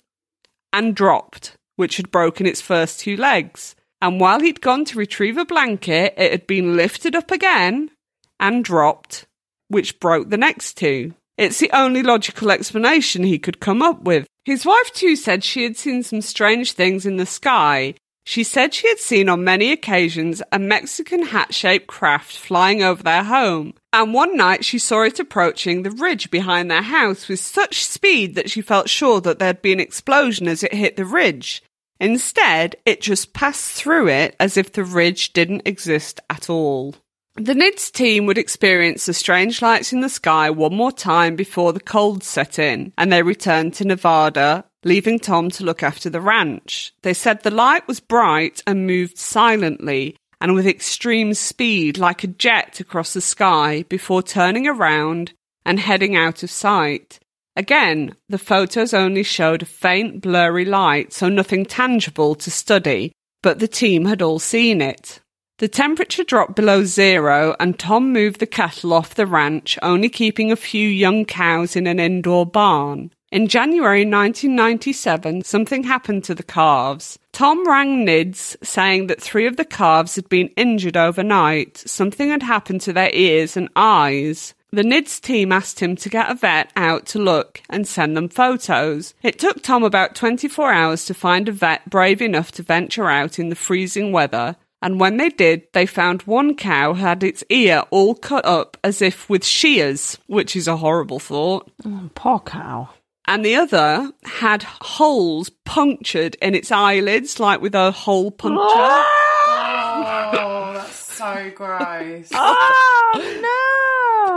and dropped, which had broken its first two legs. And while he'd gone to retrieve a blanket, it had been lifted up again and dropped, which broke the next two. It's the only logical explanation he could come up with. His wife too said she had seen some strange things in the sky. She said she had seen on many occasions a Mexican hat shaped craft flying over their home, and one night she saw it approaching the ridge behind their house with such speed that she felt sure that there'd be an explosion as it hit the ridge. Instead, it just passed through it as if the ridge didn't exist at all. The NIDS team would experience the strange lights in the sky one more time before the cold set in, and they returned to Nevada, leaving Tom to look after the ranch. They said the light was bright and moved silently and with extreme speed like a jet across the sky before turning around and heading out of sight. Again, the photos only showed a faint blurry light, so nothing tangible to study, but the team had all seen it. The temperature dropped below zero, and Tom moved the cattle off the ranch, only keeping a few young cows in an indoor barn. In January 1997, something happened to the calves. Tom rang NIDS saying that three of the calves had been injured overnight. Something had happened to their ears and eyes. The NIDS team asked him to get a vet out to look and send them photos. It took Tom about 24 hours to find a vet brave enough to venture out in the freezing weather. And when they did, they found one cow had its ear all cut up as if with shears, which is a horrible thought mm, Poor cow. and the other had holes punctured in its eyelids, like with a hole puncture. <laughs> Oh, that's so gross. Oh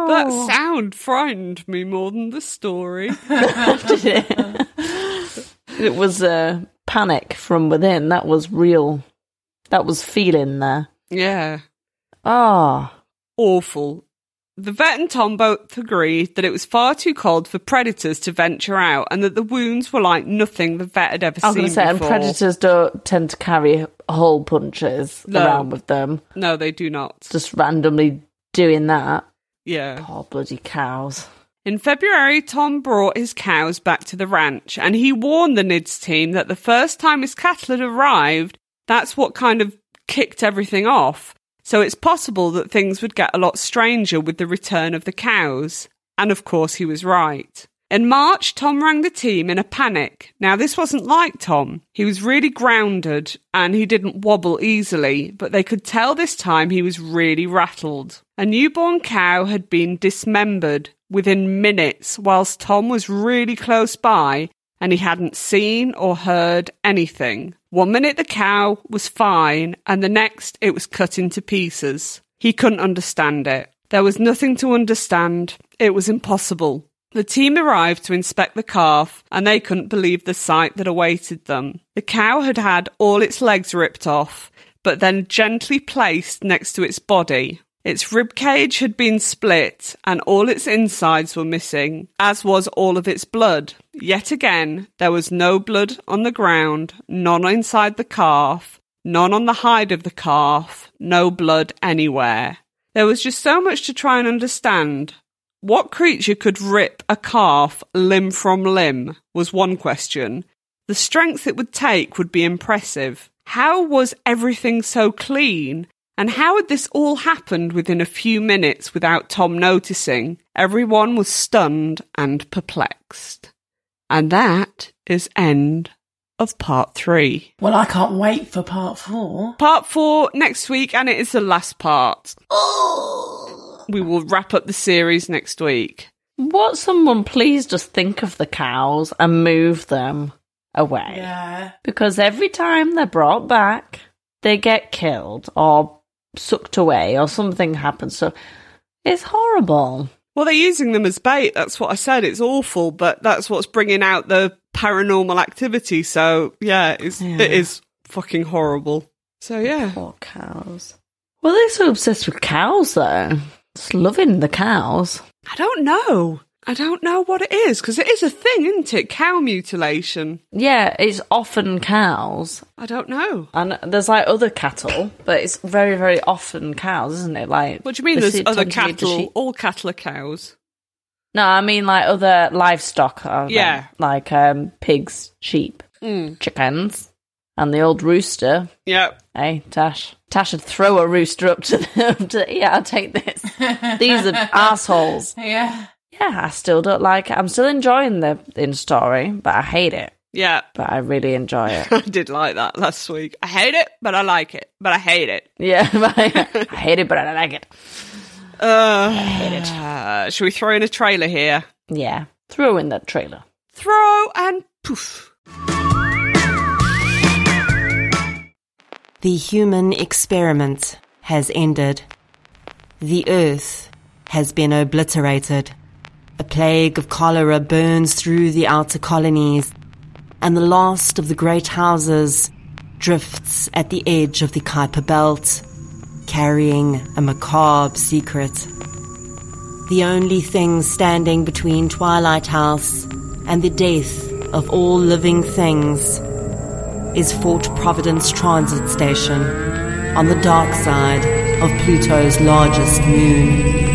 no! That sound frightened me more than the story. <laughs> it was a panic from within. That was real. That was feeling there. yeah, Oh, awful. The vet and Tom both agreed that it was far too cold for predators to venture out, and that the wounds were like nothing the vet had ever I was seen going to say, and predators don't tend to carry hole punches No. around with them, No, they do not. just randomly doing that. Yeah. Poor bloody cows. In February, Tom brought his cows back to the ranch and he warned the NIDS team that the first time his cattle had arrived, that's what kind of kicked everything off. So it's possible that things would get a lot stranger with the return of the cows. And of course, he was right. In March, Tom rang the team in a panic. Now, this wasn't like Tom. He was really grounded and he didn't wobble easily, but they could tell this time he was really rattled. A newborn cow had been dismembered within minutes whilst Tom was really close by and he hadn't seen or heard anything. One minute the cow was fine and the next it was cut into pieces. He couldn't understand it. There was nothing to understand. It was impossible. The team arrived to inspect the calf, and they couldn't believe the sight that awaited them. The cow had had all its legs ripped off, but then gently placed next to its body. Its rib cage had been split, and all its insides were missing, as was all of its blood. Yet again, there was no blood on the ground, none inside the calf, none on the hide of the calf, no blood anywhere. There was just so much to try and understand. What creature could rip a calf limb from limb was one question. The strength it would take would be impressive. How was everything so clean? And how had this all happened within a few minutes without Tom noticing? Everyone was stunned and perplexed. And that is end of part three. Well, I can't wait for part four. Part four next week, and it is the last part. Oh. We will wrap up the series next week. What someone please just think of the cows and move them away. Yeah. Because every time they're brought back, they get killed or sucked away or something happens. So it's horrible. Well, they're using them as bait. That's what I said. It's awful, but that's what's bringing out the paranormal activity. So yeah, it's, Yeah. it is fucking horrible. So yeah, Poor cows. Well, they're so obsessed with cows, though. Just loving the cows. I don't know. I don't know what it is because it is a thing, isn't it? Cow mutilation. Yeah, it's often cows. I don't know. And there's like other cattle, but it's very, very often cows, isn't it? Like, What do you mean? There's other tend the cattle. sheep. All cattle are cows. No, I mean like other livestock. Are Yeah. them, like um, pigs, sheep, Mm. chickens, and the old rooster. Yeah. Hey, Tash. Tash would throw a rooster up to the, <laughs> up to the, yeah, I'll take this. <laughs> These are <laughs> assholes. Yeah. Yeah, I still don't like it. I'm still enjoying the in story, but I hate it. Yeah. But I really enjoy it. <laughs> I did like that last week. I hate it, but I like it. But I hate it. yeah, <laughs> I, I hate it, but I like it. Uh, hate it. should we throw in a trailer here? Yeah, throw in that trailer. Throw and poof. The human experiment has ended. The earth has been obliterated. A plague of cholera burns through the outer colonies, and the last of the great houses drifts at the edge of the Kuiper Belt, carrying a macabre secret. The only thing standing between Twilight House and the death of all living things is Fort Providence Transit Station on the dark side of Pluto's largest moon.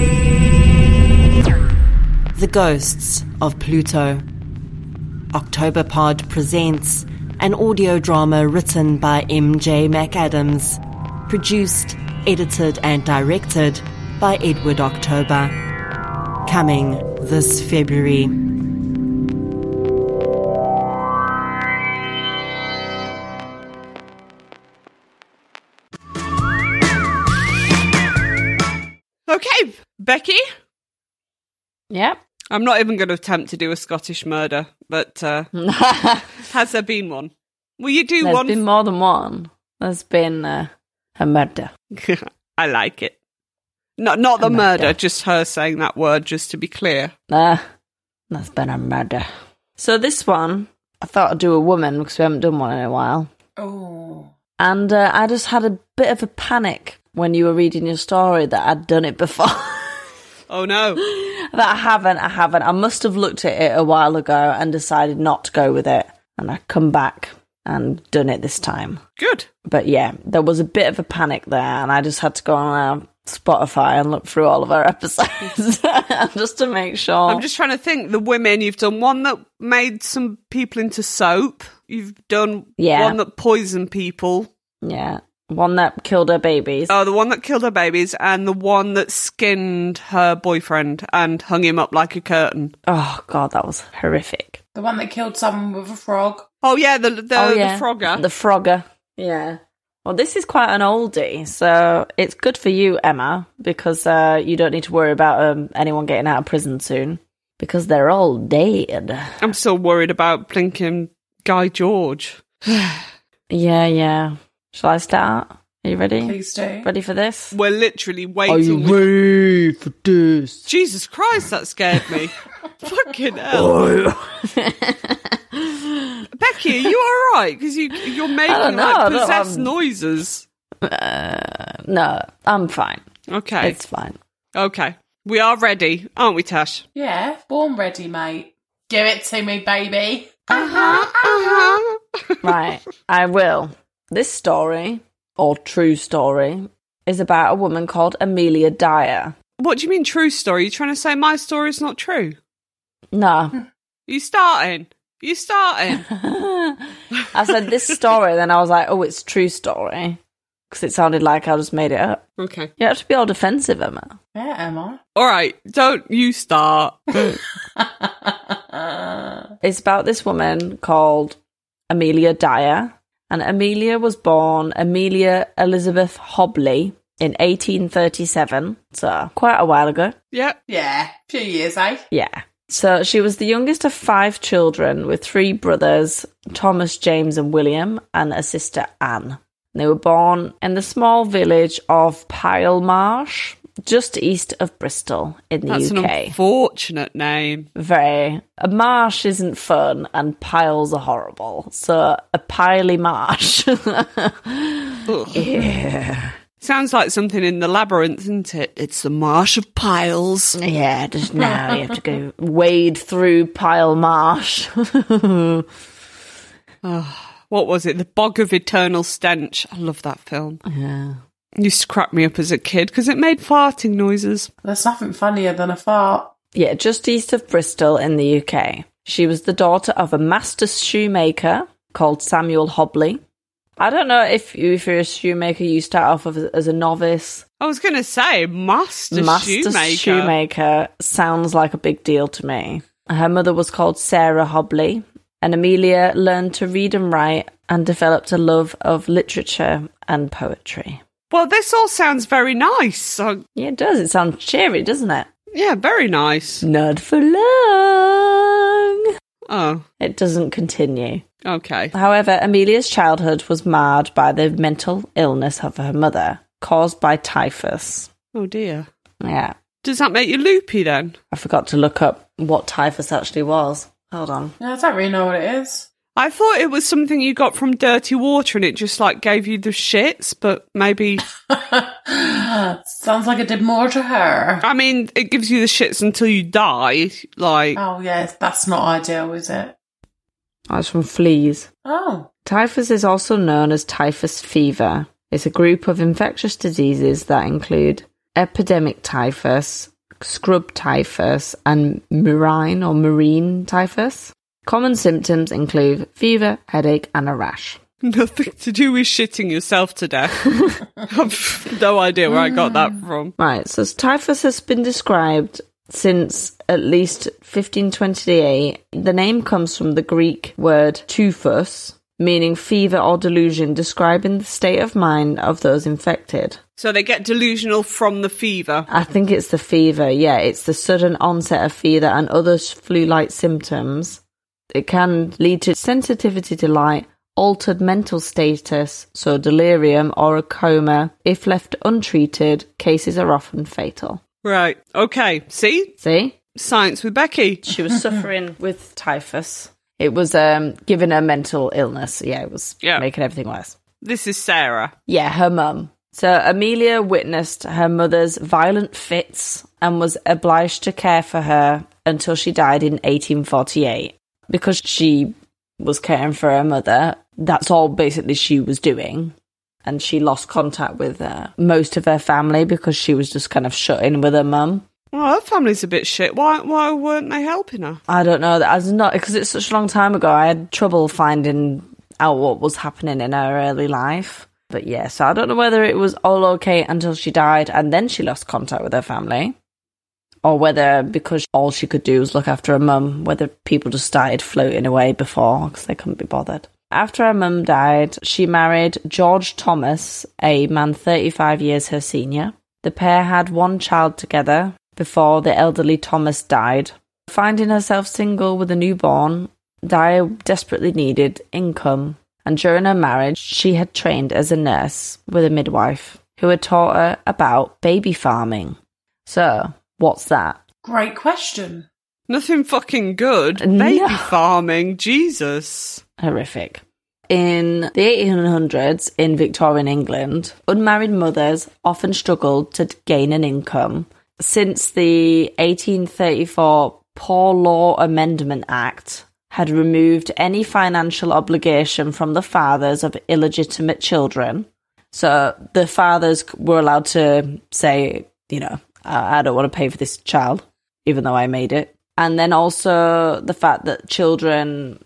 The Ghosts of Pluto Octoberpod presents an audio drama written by MJ McAdams, produced, edited, and directed by Edward October. Coming this February. Okay, Becky. Yep. I'm not even going to attempt to do a Scottish murder, but uh, <laughs> has there been one? Will you do There's one? There's been more than one. There's been uh, a murder. <laughs> I like it. Not not the murder, murder. just her saying that word, just to be clear. Uh, there's been a murder. So this one, I thought I'd do a woman because we haven't done one in a while. Oh. And uh, I just had a bit of a panic when you were reading your story that I'd done it before. <laughs> Oh no! That I haven't, I haven't. I must have looked at it a while ago and decided not to go with it. And I come back and done it this time. Good. But yeah, there was a bit of a panic there, and I just had to go on uh, Spotify and look through all of our <laughs> episodes <laughs> just to make sure. I'm just trying to think. The women you've done one that made some people into soap. You've done Yeah. one that poisoned people. yeah, one that killed her babies. Oh, the one that killed her babies, and the one that skinned her boyfriend and hung him up like a curtain. Oh god, that was horrific. The one that killed someone with a frog. Oh yeah, the the, oh the Frogger. The Frogger. Yeah. Well, this is quite an oldie, so it's good for you, Emma, because uh, you don't need to worry about um, anyone getting out of prison soon because they're all dead. I'm still worried about blinking Guy George. <sighs> Yeah, yeah. Shall I start? Are you ready? Please do. Ready for this? We're literally waiting. Are you ready for this? Jesus Christ, that scared me. <laughs> Fucking hell. Becky, are you all right? Because you you're making don't know, I like possessed I'm- noises. No, I'm fine. Okay, It's fine. okay, we are ready, aren't we, Tash? Yeah, born ready, mate. Give it to me, baby. Uh huh. Uh huh. right, I will. This story, or true story, is about a woman called Amelia Dyer. What do you mean, true story? You trying to say my story is not true? No. You starting? You starting? <laughs> I said this story, then I was like, oh, it's true story. Because it sounded like I just made it up. okay. You have to be all defensive, Emma. Yeah, Emma. All right. Don't you start. <laughs> <laughs> It's about this woman called Amelia Dyer. And Amelia was born Amelia Elizabeth Hobley in 1837. So quite a while ago. Yep. yeah, few years, eh? Yeah. So she was the youngest of five children with three brothers, Thomas, James, and William, and a sister Anne. They were born in the small village of Pile Marsh, just east of Bristol in the That's an UK. unfortunate name. Very. A marsh isn't fun and piles are horrible. So a piley marsh. <laughs> Yeah. Sounds like something in the labyrinth, isn't it? It's the marsh of piles. Yeah, just now you have to go <laughs> wade through pile marsh. What was it? The Bog of Eternal Stench. I love that film. yeah. It used to crack me up as a kid because it made farting noises. There's nothing funnier than a fart. Yeah, just east of Bristol in the UK. She was the daughter of a master shoemaker called Samuel Hobley. I don't know if, you, if you're a shoemaker, you start off as, as a novice. I was going to say, master, master shoemaker. shoemaker sounds like a big deal to me. Her mother was called Sarah Hobley, and Amelia learned to read and write and developed a love of literature and poetry. Well, this all sounds very nice. So, Yeah, it does. It sounds cheery, doesn't it? yeah, very nice. Not for long. Oh, It doesn't continue. okay. However, Amelia's childhood was marred by the mental illness of her mother, caused by typhus. Oh dear. Yeah. Does that make you loopy then? I forgot to look up what typhus actually was. Hold on. Yeah, I don't really know what it is. I thought it was something you got from dirty water and it just like gave you the shits, but maybe. <laughs> Sounds like it did more to her. I mean, it gives you the shits until you die. Like, Oh, yeah, that's not ideal, is it? That's from fleas. Oh, Typhus is also known as typhus fever. It's a group of infectious diseases that include epidemic typhus, scrub typhus, and murine or marine typhus. Common symptoms include fever, headache, and a rash. Nothing to do with shitting yourself to death. <laughs> I've no idea where I got that from. Right, so typhus has been described since at least 1528. The name comes from the Greek word typhus, meaning fever or delusion, describing the state of mind of those infected. So they get delusional from the fever. I think it's the fever, yeah, it's the sudden onset of fever and other flu like symptoms. It can lead to sensitivity to light, altered mental status, so delirium or a coma. If left untreated, cases are often fatal. Right. Okay. See? See? Science with Becky. She was suffering <laughs> with typhus. It was um, giving her mental illness. Yeah, it was Yeah. making everything worse. This is Sarah. Yeah, her mum. So Amelia witnessed her mother's violent fits and was obliged to care for her until she died in 1848. Because she was caring for her mother, that's all basically she was doing. And she lost contact with uh, most of her family because she was just kind of shut in with her mum. Well, her family's a bit shit. Why? Why weren't they helping her? I don't know. I was not because it's such a long time ago. I had trouble finding out what was happening in her early life. But yeah, so I don't know whether it was all okay until she died and then she lost contact with her family, or whether because all she could do was look after her mum, whether people just started floating away before because they couldn't be bothered. After her mum died, she married George Thomas, a man 35 years her senior. The pair had one child together before the elderly Thomas died. Finding herself single with a newborn, Dyer desperately needed income, and during her marriage, she had trained as a nurse with a midwife who had taught her about baby farming. So, what's that? Great question. Nothing fucking good. No. Baby farming. Jesus. horrific. In the 1800s in Victorian England, unmarried mothers often struggled to gain an income. Since the 1834 Poor Law Amendment Act had removed any financial obligation from the fathers of illegitimate children, so the fathers were allowed to say, you know, I I don't want to pay for this child, even though I made it. And then also the fact that children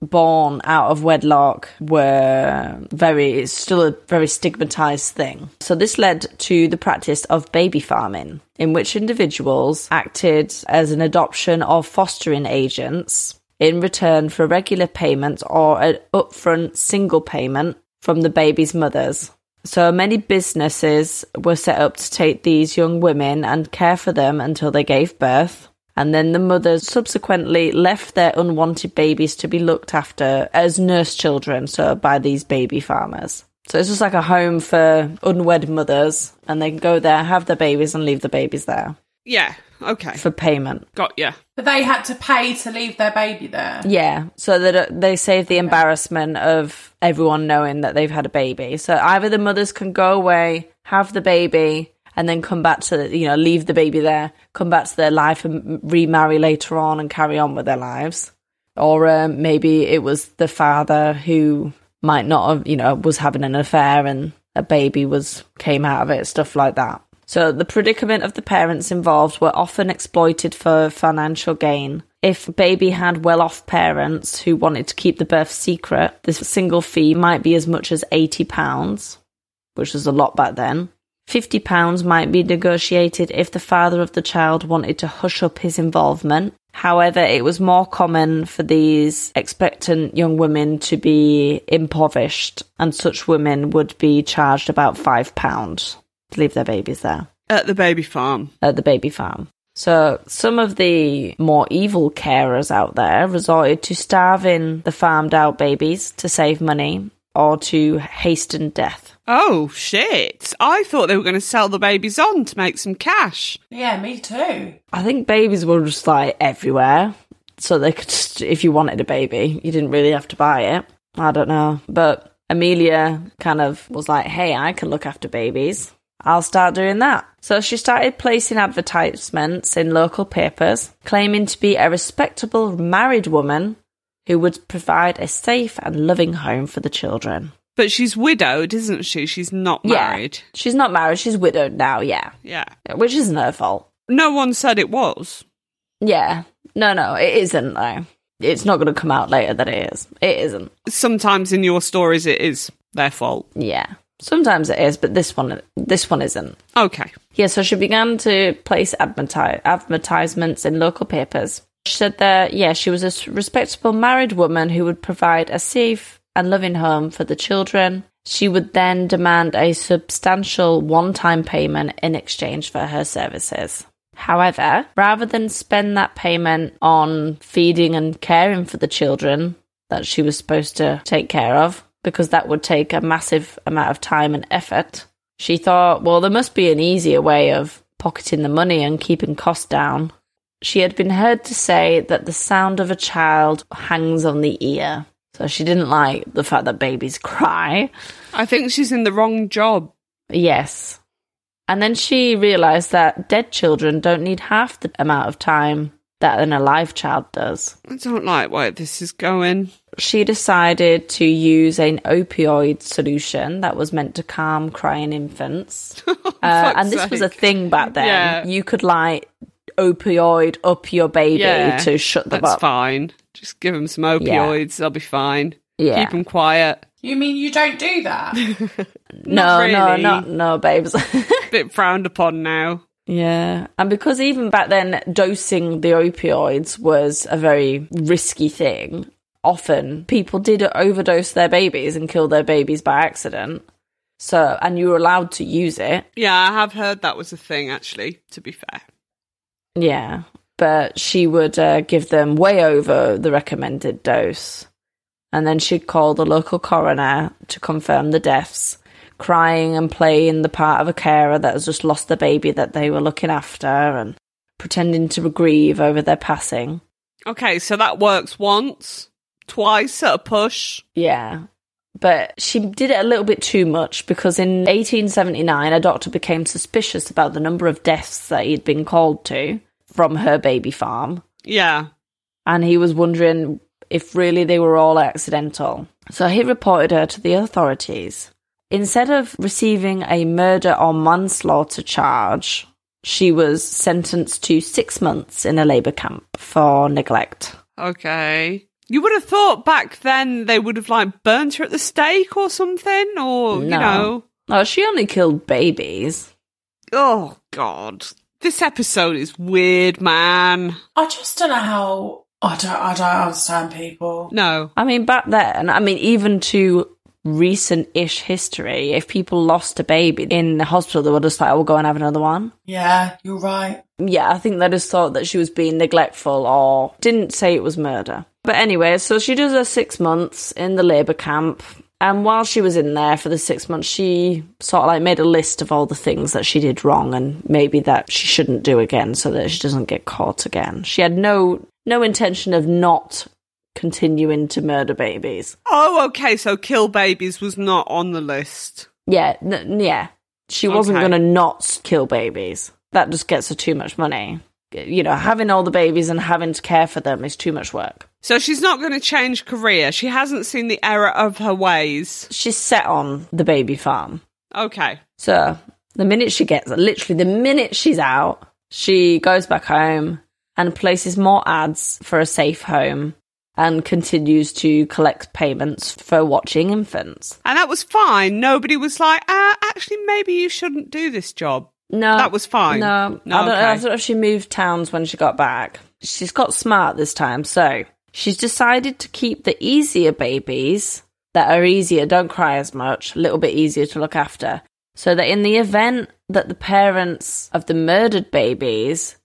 born out of wedlock were very it's still a very stigmatized thing so this led to the practice of baby farming in which individuals acted as an adoption or fostering agents in return for regular payment or an upfront single payment from the baby's mothers so many businesses were set up to take these young women and care for them until they gave birth and then the mothers subsequently left their unwanted babies to be looked after as nurse children, so by these baby farmers. So it's just like a home for unwed mothers, and they can go there, have their babies, and leave the babies there Yeah. Okay. for payment. Got yeah. But they had to pay to leave their baby there. Yeah, so that uh, they save the embarrassment of everyone knowing that they've had a baby. So either the mothers can go away, have the baby, and then come back to, you know, leave the baby there, come back to their life and remarry later on and carry on with their lives. Or um, maybe it was the father who might not have, you know, was having an affair and a baby was came out of it, stuff like that. So the predicament of the parents involved were often exploited for financial gain. If baby had well-off parents who wanted to keep the birth secret, this single fee might be as much as eighty pounds, which was a lot back then. Fifty pounds might be negotiated if the father of the child wanted to hush up his involvement. However, it was more common for these expectant young women to be impoverished, and such women would be charged about five pounds to leave their babies there At the baby farm. at the baby farm. So some of the more evil carers out there resorted to starving the farmed out babies to save money or to hasten death. Oh shit! I thought they were going to sell the babies on to make some cash. Yeah, me too. I think babies were just like everywhere. So they could just, if you wanted a baby, you didn't really have to buy it. I don't know. But Amelia kind of was like, hey, I can look after babies. I'll start doing that. So she started placing advertisements in local papers, claiming to be a respectable married woman who would provide a safe and loving home for the children. But she's widowed, isn't she? She's not married. Yeah. She's not married, she's widowed now, yeah. Yeah. Which isn't her fault. No one said it was. Yeah. No, no, it isn't though. it's not going to come out later that it is. It isn't. Sometimes in your stories, it is their fault. Yeah. Sometimes it is, but this one, this one isn't. Okay. Yeah, so she began to place adverti- advertisements in local papers. She said that, yeah, she was a respectable married woman who would provide a safe and loving home for the children. She would then demand a substantial one time payment in exchange for her services. However, rather than spend that payment on feeding and caring for the children that she was supposed to take care of, because that would take a massive amount of time and effort, she thought, well, there must be an easier way of pocketing the money and keeping costs down. She had been heard to say that the sound of a child hangs on the ear. So she didn't like the fact that babies <laughs> cry. I think she's in the wrong job. Yes. And then she realised that dead children don't need half the amount of time that an alive child does. I don't like where this is going. She decided to use an opioid solution that was meant to calm crying infants. <laughs> uh, and this was a thing back then. Yeah. You could like opioid up your baby Yeah, to shut them That's up. fine. Just give them some opioids. They'll be fine. Yeah. Keep them quiet. You mean you don't do that? <laughs> No, Not no, really. not no, babes. <laughs> Bit frowned upon now. yeah, and because even back then, dosing the opioids was a very risky thing. Often, people did overdose their babies and kill their babies by accident. So, and you were allowed to use it. Yeah, I have heard that was a thing, actually, to be fair. Yeah, but she would uh, give them way over the recommended dose. And then she'd call the local coroner to confirm the deaths, crying and playing the part of a carer that has just lost the baby that they were looking after and pretending to grieve over their passing. Okay, so that works once, twice at a push. Yeah. But she did it a little bit too much because in 1879, a doctor became suspicious about the number of deaths that he'd been called to from her baby farm. Yeah. and he was wondering if really they were all accidental. So he reported her to the authorities. Instead of receiving a murder or manslaughter charge, she was sentenced to six months in a labour camp for neglect. Okay. You would have thought back then they would have like burnt her at the stake or something, or you know. Oh, she only killed babies. Oh God, this episode is weird, man. I just don't know how. I don't. I don't understand people. No, I mean, back then, I mean, even to recent ish history, if people lost a baby in the hospital, they were just like, oh, we'll go and have another one. Yeah, you're right. Yeah, I think they just thought that she was being neglectful or didn't say it was murder. But anyway, so she does her six months in the labour camp. And while she was in there for the six months, she sort of like made a list of all the things that she did wrong and maybe that she shouldn't do again so that she doesn't get caught again. She had no no intention of not continuing to murder babies. Oh, okay. So kill babies was not on the list. Yeah, n- yeah. She wasn't Okay. going to not kill babies. That just gets her too much money. You know, having all the babies and having to care for them is too much work. So she's not going to change career. She hasn't seen the error of her ways. She's set on the baby farm. Okay. So the minute she gets, literally the minute she's out, she goes back home and places more ads for a safe home and continues to collect payments for watching infants. And that was fine. Nobody was like, ah, actually, maybe you shouldn't do this job. No, That was fine. No, No, I, don't, okay. I don't know if she moved towns when she got back. She's got smart this time, so she's decided to keep the easier babies that are easier, don't cry as much, a little bit easier to look after, so that in the event that the parents of the murdered babies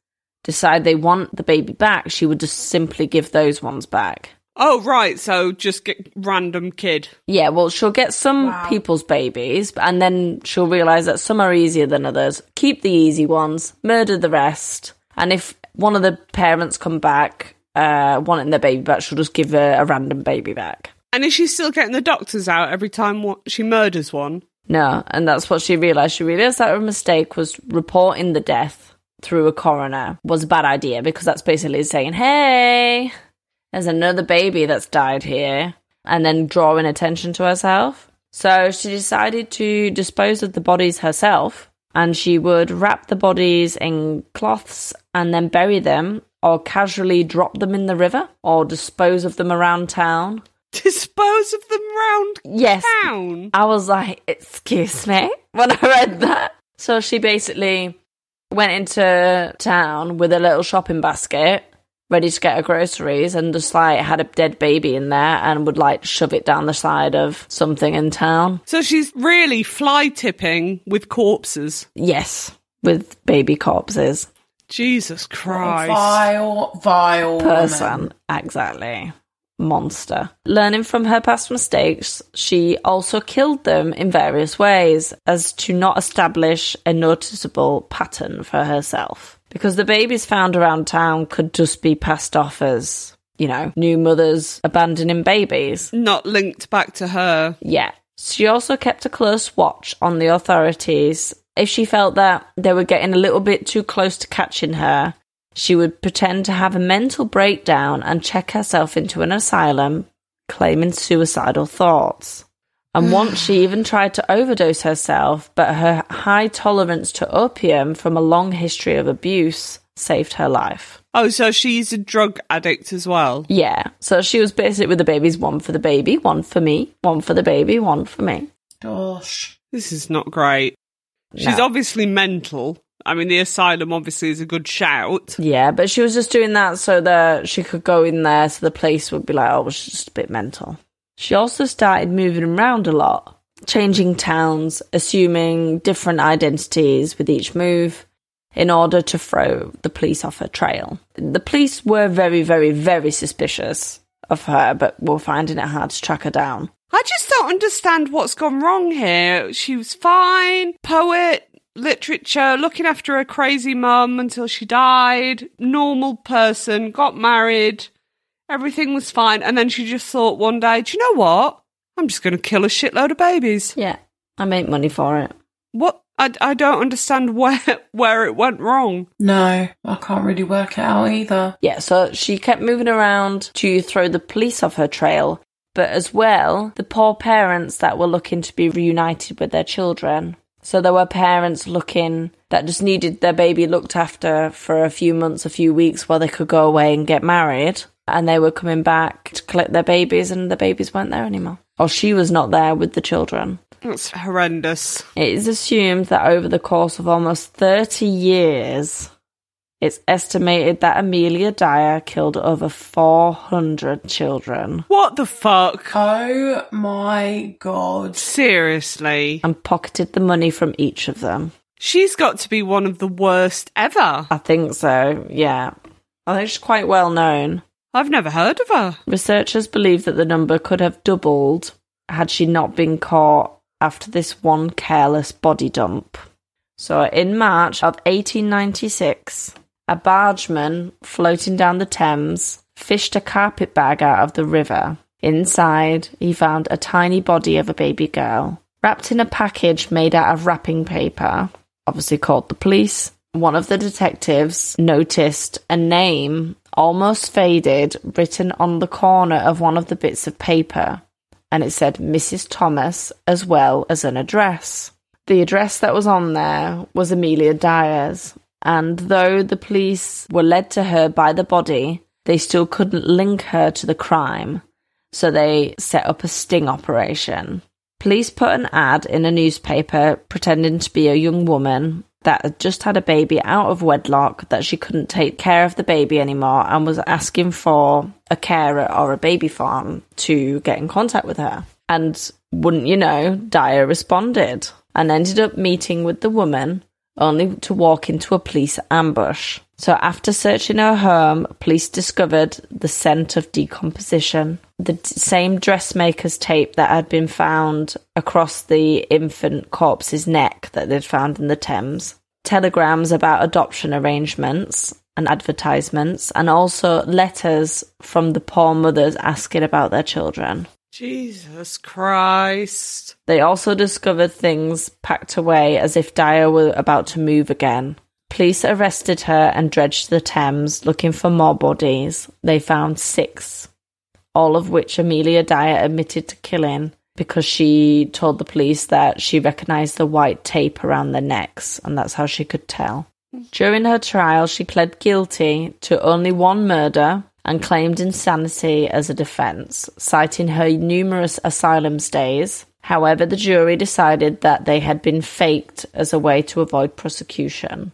decide they want the baby back, she would just simply give those ones back. Oh, right. So just get random kid. Yeah, well, she'll get some Wow. people's babies, and then she'll realise that some are easier than others. Keep the easy ones, murder the rest, and if one of the parents come back uh, wanting their baby back, she'll just give her a random baby back. And is she still getting the doctors out every time she murders one? No, and that's what she realised. She realised that her mistake was reporting the death through a coroner was a bad idea because that's basically saying, hey, there's another baby that's died here, and then drawing attention to herself. So she decided to dispose of the bodies herself and she would wrap the bodies in cloths and then bury them or casually drop them in the river or dispose of them around town. Dispose of them round Yes. town. I was like, excuse me, <laughs> when I read that. So she basically went into town with a little shopping basket, ready to get her groceries, and just like had a dead baby in there and would like shove it down the side of something in town. So she's really fly tipping with corpses. Yes, with baby corpses. Jesus Christ. Vile, vile person. woman. Exactly. Monster. Learning from her past mistakes, she also killed them in various ways as to not establish a noticeable pattern for herself. Because the babies found around town could just be passed off as, you know, new mothers abandoning babies. Not linked back to her. Yeah. She also kept a close watch on the authorities. If she felt that they were getting a little bit too close to catching her, she would pretend to have a mental breakdown and check herself into an asylum, claiming suicidal thoughts. And <sighs> once she even tried to overdose herself, but her high tolerance to opium from a long history of abuse saved her life. Oh, so she's a drug addict as well. Yeah, so she was basically with the babies one for the baby, one for me, one for the baby, one for me. Gosh. This is not great. She's No. obviously mental. I mean, the asylum obviously is a good shout. Yeah, but she was just doing that so that she could go in there so the police would be like, oh, she's just a bit mental. She also started moving around a lot, changing towns, assuming different identities with each move in order to throw the police off her trail. The police were very, very, very suspicious of her, but were finding it hard to track her down. I just don't understand what's gone wrong here. She was fine, poet, literature, looking after her crazy mum until she died, normal person, got married, everything was fine. And then she just thought one day, do you know what? I'm just going to kill a shitload of babies. Yeah, I make money for it. What? I, I don't understand <laughs> where where it went wrong. No, I can't really work it out either. Yeah, so she kept moving around to throw the police off her trail, but as well, the poor parents that were looking to be reunited with their children. So there were parents looking that just needed their baby looked after for a few months, a few weeks while they could go away and get married. And they were coming back to collect their babies, and the babies weren't there anymore. Or she was not there with the children. That's horrendous. It is assumed that over the course of almost 30 years, it's estimated that Amelia Dyer killed over 400 children What the fuck? Oh my god. Seriously. and pocketed the money from each of them. She's got to be one of the worst ever. I think so, yeah. I think she's quite well known. I've never heard of her. Researchers believe that the number could have doubled had she not been caught after this one careless body dump. So, in March of 1896, a bargeman floating down the Thames fished a carpet bag out of the river. Inside, he found a tiny body of a baby girl, wrapped in a package made out of wrapping paper. Obviously, called the police. One of the detectives noticed a name, almost faded, written on the corner of one of the bits of paper, and it said Mrs. Thomas as well as an address. The address that was on there was Amelia Dyer's, and though the police were led to her by the body, they still couldn't link her to the crime, so they set up a sting operation. Police put an ad in a newspaper pretending to be a young woman that had just had a baby out of wedlock, that she couldn't take care of the baby anymore, and was asking for a carer or a baby farm to get in contact with her. And wouldn't you know, Dyer responded and ended up meeting with the woman only to walk into a police ambush. So, after searching her home, police discovered the scent of decomposition, the d- same dressmaker's tape that had been found across the infant corpse's neck that they'd found in the Thames, telegrams about adoption arrangements and advertisements, and also letters from the poor mothers asking about their children. Jesus Christ. They also discovered things packed away as if Dyer were about to move again. Police arrested her and dredged the Thames looking for more bodies. They found six, all of which Amelia Dyer admitted to killing because she told the police that she recognized the white tape around their necks, and that's how she could tell. During her trial, she pled guilty to only one murder and claimed insanity as a defense, citing her numerous asylum stays. However, the jury decided that they had been faked as a way to avoid prosecution.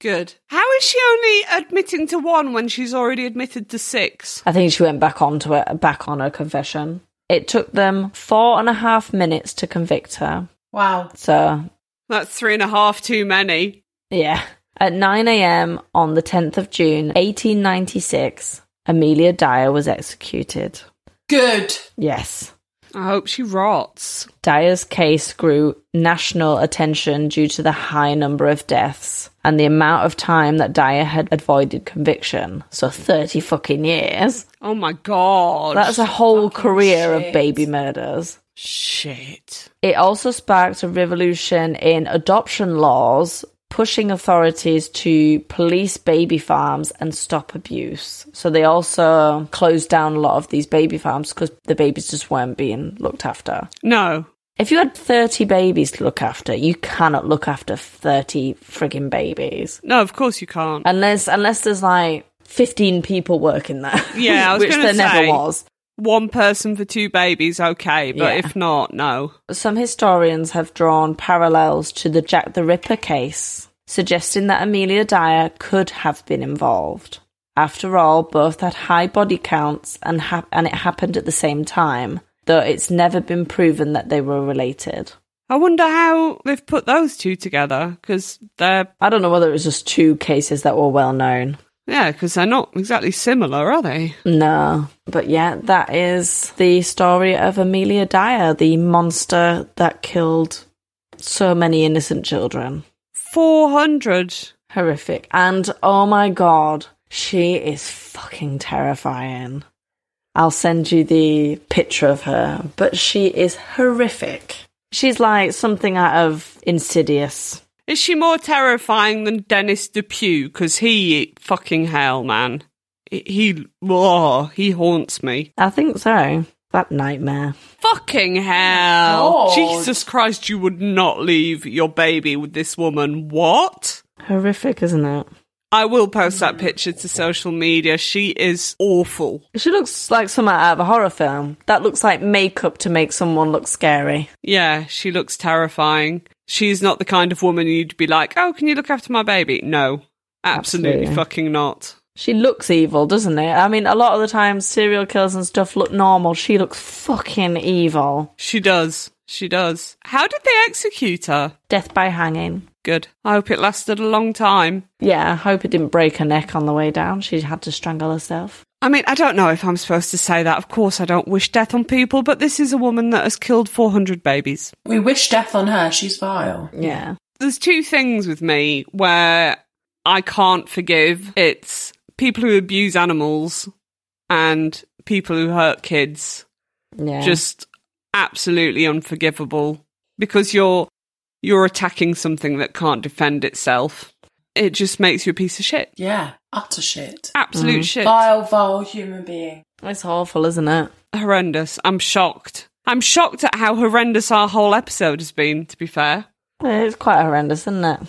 Good. How is she only admitting to one when she's already admitted to six? I think she went back onto it, back on her confession. It took them four and a half minutes to convict her. Wow. So, That's three and a half too many. yeah. At 9 a.m. on the 10th of June, 1896, Amelia Dyer was executed. Good. Yes. I hope she rots. Dyer's case grew national attention due to the high number of deaths and the amount of time that Dyer had avoided conviction. So 30 fucking years. Oh my god. That's a whole fucking career shit. of baby murders. shit. It also sparked a revolution in adoption laws, pushing authorities to police baby farms and stop abuse. So they also closed down a lot of these baby farms because the babies just weren't being looked after. No. If you had 30 babies to look after, you cannot look after 30 frigging babies. No, of course you can't. Unless unless there's like 15 people working there. Yeah, I was <laughs> which there never was. One person for two babies, okay, but Yeah. if not, no. Some historians have drawn parallels to the Jack the Ripper case, suggesting that Amelia Dyer could have been involved. After all, both had high body counts and, hap- and it happened at the same time, though it's never been proven that they were related. I wonder how they've put those two together because they're I don't know whether it was just two cases that were well known. Yeah, because they're not exactly similar, are they? No. But yeah, that is the story of Amelia Dyer, the monster that killed so many innocent children. Four hundred. Horrific. And oh my god, she is fucking terrifying. I'll send you the picture of her, but she is horrific. She's like something out of Insidious. Is she more terrifying than Dennis Depue? Because he fucking hell, man. He, he oh, he haunts me. I think so. That nightmare. Fucking hell! Oh, God. Jesus Christ! You would not leave your baby with this woman. What? Horrific, isn't it? I will post that picture to social media. She is awful. She looks like someone out of a horror film. That looks like makeup to make someone look scary. Yeah, she looks terrifying. She's not the kind of woman you'd be like, oh, can you look after my baby? No, absolutely, Absolutely. fucking not. She looks evil, doesn't it? I mean, a lot of the times serial killers and stuff look normal. She looks fucking evil. She does. She does. How did they execute her? Death by hanging. Good. I hope it lasted a long time. Yeah, I hope it didn't break her neck on the way down. She had to strangle herself. I mean, I don't know if I'm supposed to say that. Of course, I don't wish death on people, but this is a woman that has killed 400 babies. We wish death on her. She's vile. Yeah. There's two things with me where I can't forgive. It's people who abuse animals and people who hurt kids. Yeah. Just absolutely unforgivable because you're you're attacking something that can't defend itself. It just makes you a piece of shit. Yeah. Utter shit. Absolute shit. Vile, vile human being. it's awful, isn't it? Horrendous. I'm shocked. I'm shocked at how horrendous our whole episode has been, to be fair. It's quite horrendous, isn't it?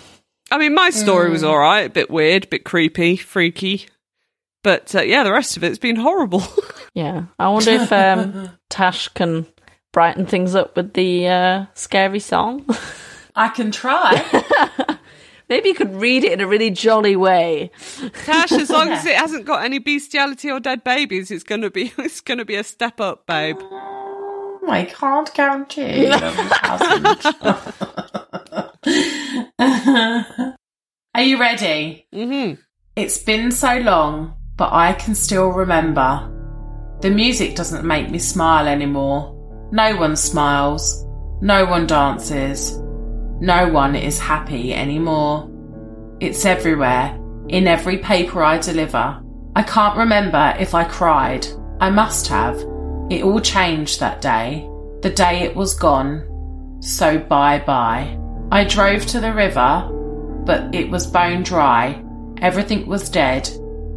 I mean, my story was alright, a bit weird, a bit creepy, freaky. But uh, yeah, the rest of it's been horrible. <laughs> Yeah. I wonder if um, <laughs> Tash can brighten things up with the uh, scary song. I can try. <laughs> Maybe you could read it in a really jolly way. Tash, as long as <laughs> it hasn't got any bestiality or dead babies, it's gonna be <laughs> it's gonna be a step up, babe. I can't guarantee. <laughs> Are you ready? hmm It's been so long, but I can still remember. The music doesn't make me smile anymore. No one smiles. No one dances. No one is happy anymore. It's everywhere, in every paper I deliver. I can't remember if I cried. I must have. It all changed that day. The day it was gone. So bye bye. I drove to the river, but it was bone dry. Everything was dead.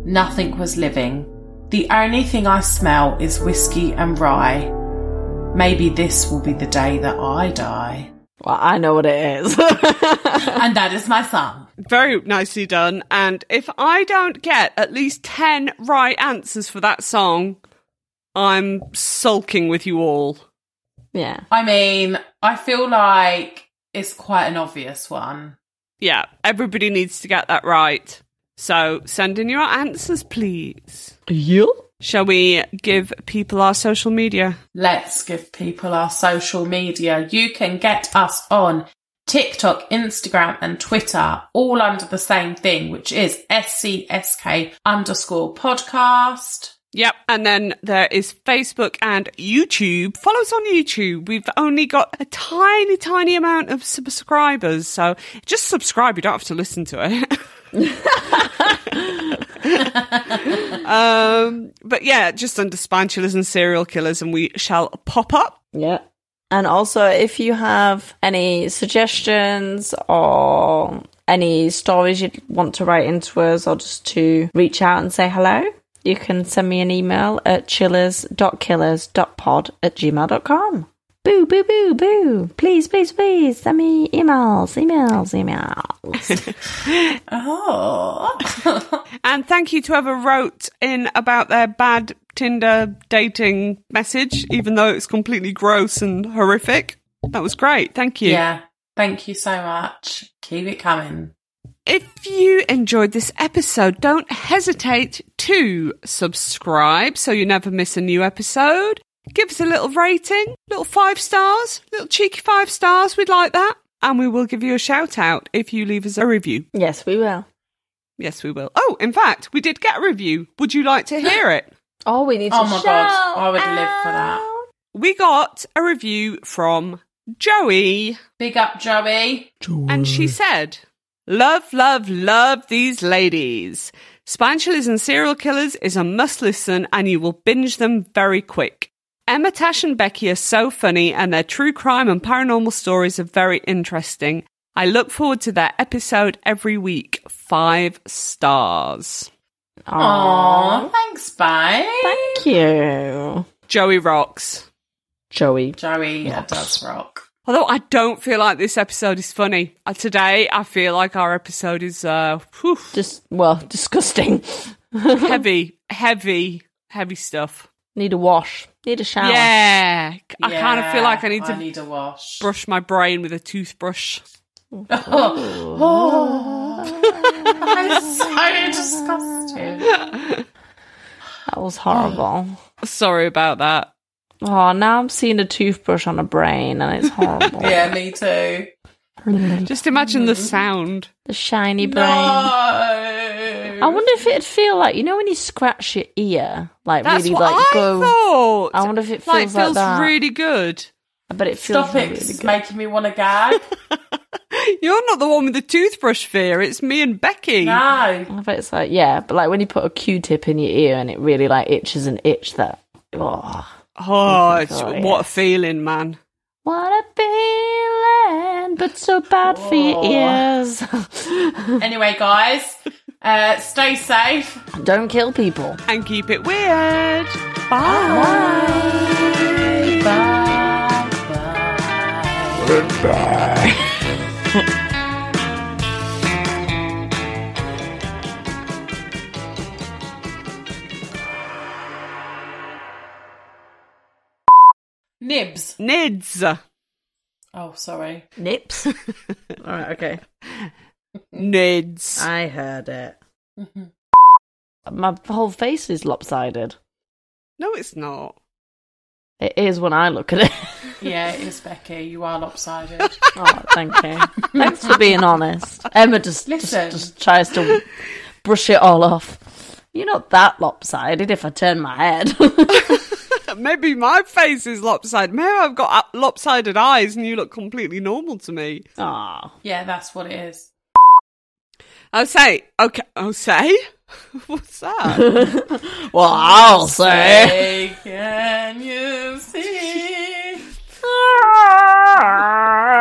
Nothing was living. The only thing I smell is whiskey and rye. maybe this will be the day that I die. Well, I know what it is. <laughs> and that is my song. Very nicely done. And if I don't get at least 10 right answers for that song, I'm sulking with you all. yeah. I mean, I feel like it's quite an obvious one. Yeah, everybody needs to get that right. So send in your answers, please. You? Shall we give people our social media? Let's give people our social media. You can get us on TikTok, Instagram, and Twitter, all under the same thing, which is SCSK underscore podcast. Yep, and then there is Facebook and YouTube. Follow us on YouTube. We've only got a tiny, tiny amount of subscribers, so just subscribe. You don't have to listen to it. <laughs> um, but yeah, just under Spine Chillers and Serial Killers, and we shall pop up. Yeah. And also, if you have any suggestions or any stories you'd want to write into us or just to reach out and say hello, you can send me an email at chillers.killers.pod at gmail.com. Boo, boo, boo, boo. Please, please, please send me emails, emails, emails. Oh. <laughs> <laughs> And thank you to whoever wrote in about their bad Tinder dating message, even though it's completely gross and horrific. That was great. Thank you. yeah. Thank you so much. Keep it coming. If you enjoyed this episode, don't hesitate to subscribe so you never miss a new episode. Give us a little rating, little five stars, little cheeky five stars. We'd like that. And we will give you a shout out if you leave us a review. yes, we will. Yes, we will. Oh, in fact, we did get a review. Would you like to hear it? <laughs> Oh, we need to Oh my God, shout I would live for that. We got a review from Joey. Big up, Joey. And she said, Love, love, love these ladies. Spine Chillers and Serial Killers is a must listen and you will binge them very quick. Emma, Tash, and Becky are so funny and their true crime and paranormal stories are very interesting. I look forward to their episode every week. Five stars. Aw, thanks, bye. Thank you, Joey rocks. Joey. Joey does rock. Although I don't feel like this episode is funny. Uh, today, I feel like our episode is uh, whew, Just, well, <laughs> disgusting. heavy, heavy, heavy stuff. Need a wash. Need a shower. Yeah, I kind of feel like I need to I need a wash. brush my brain with a toothbrush. <laughs> oh i'm so disgusted. That was horrible. Sorry about that. Oh, now I'm seeing a toothbrush on a brain and it's horrible. <laughs> Yeah, me too. Just imagine the sound. The shiny No. Brain. I wonder if it'd feel like, you know, when you scratch your ear, like That's really what like I go. thought. I wonder if it like feels like feels that. really good. But it feels Stop it, really 'cause it's good. making me want to gag. <laughs> You're not the one with the toothbrush fear. It's me and Becky. no. I bet it's like, yeah, but like when you put a Q-tip in your ear and it really like itches an itch that. Oh, Oh, oh it's, God, what a feeling, man. what a feeling, but so bad for your Oh. ears. <laughs> Anyway, guys, uh, stay safe. Don't kill people. And keep it weird. Bye. Bye. Bye. Nibs. Nids. Oh, sorry. Nips. <laughs> All right, okay. Nids. I heard it. My whole face is lopsided. No, it's not. It is when I look at it. <laughs> Yeah, it is Becky. You are lopsided. oh, thank you. Thanks for being honest. Emma just, just Listen. just tries to brush it all off. You're not that lopsided if I turn my head. <laughs> Maybe my face is lopsided. Maybe I've got uh, lopsided eyes and you look completely normal to me. Aw. yeah, that's what it is. I'll say, okay, I'll say. <laughs> What's up? <laughs> well, I'll say. say. Can you see? <laughs>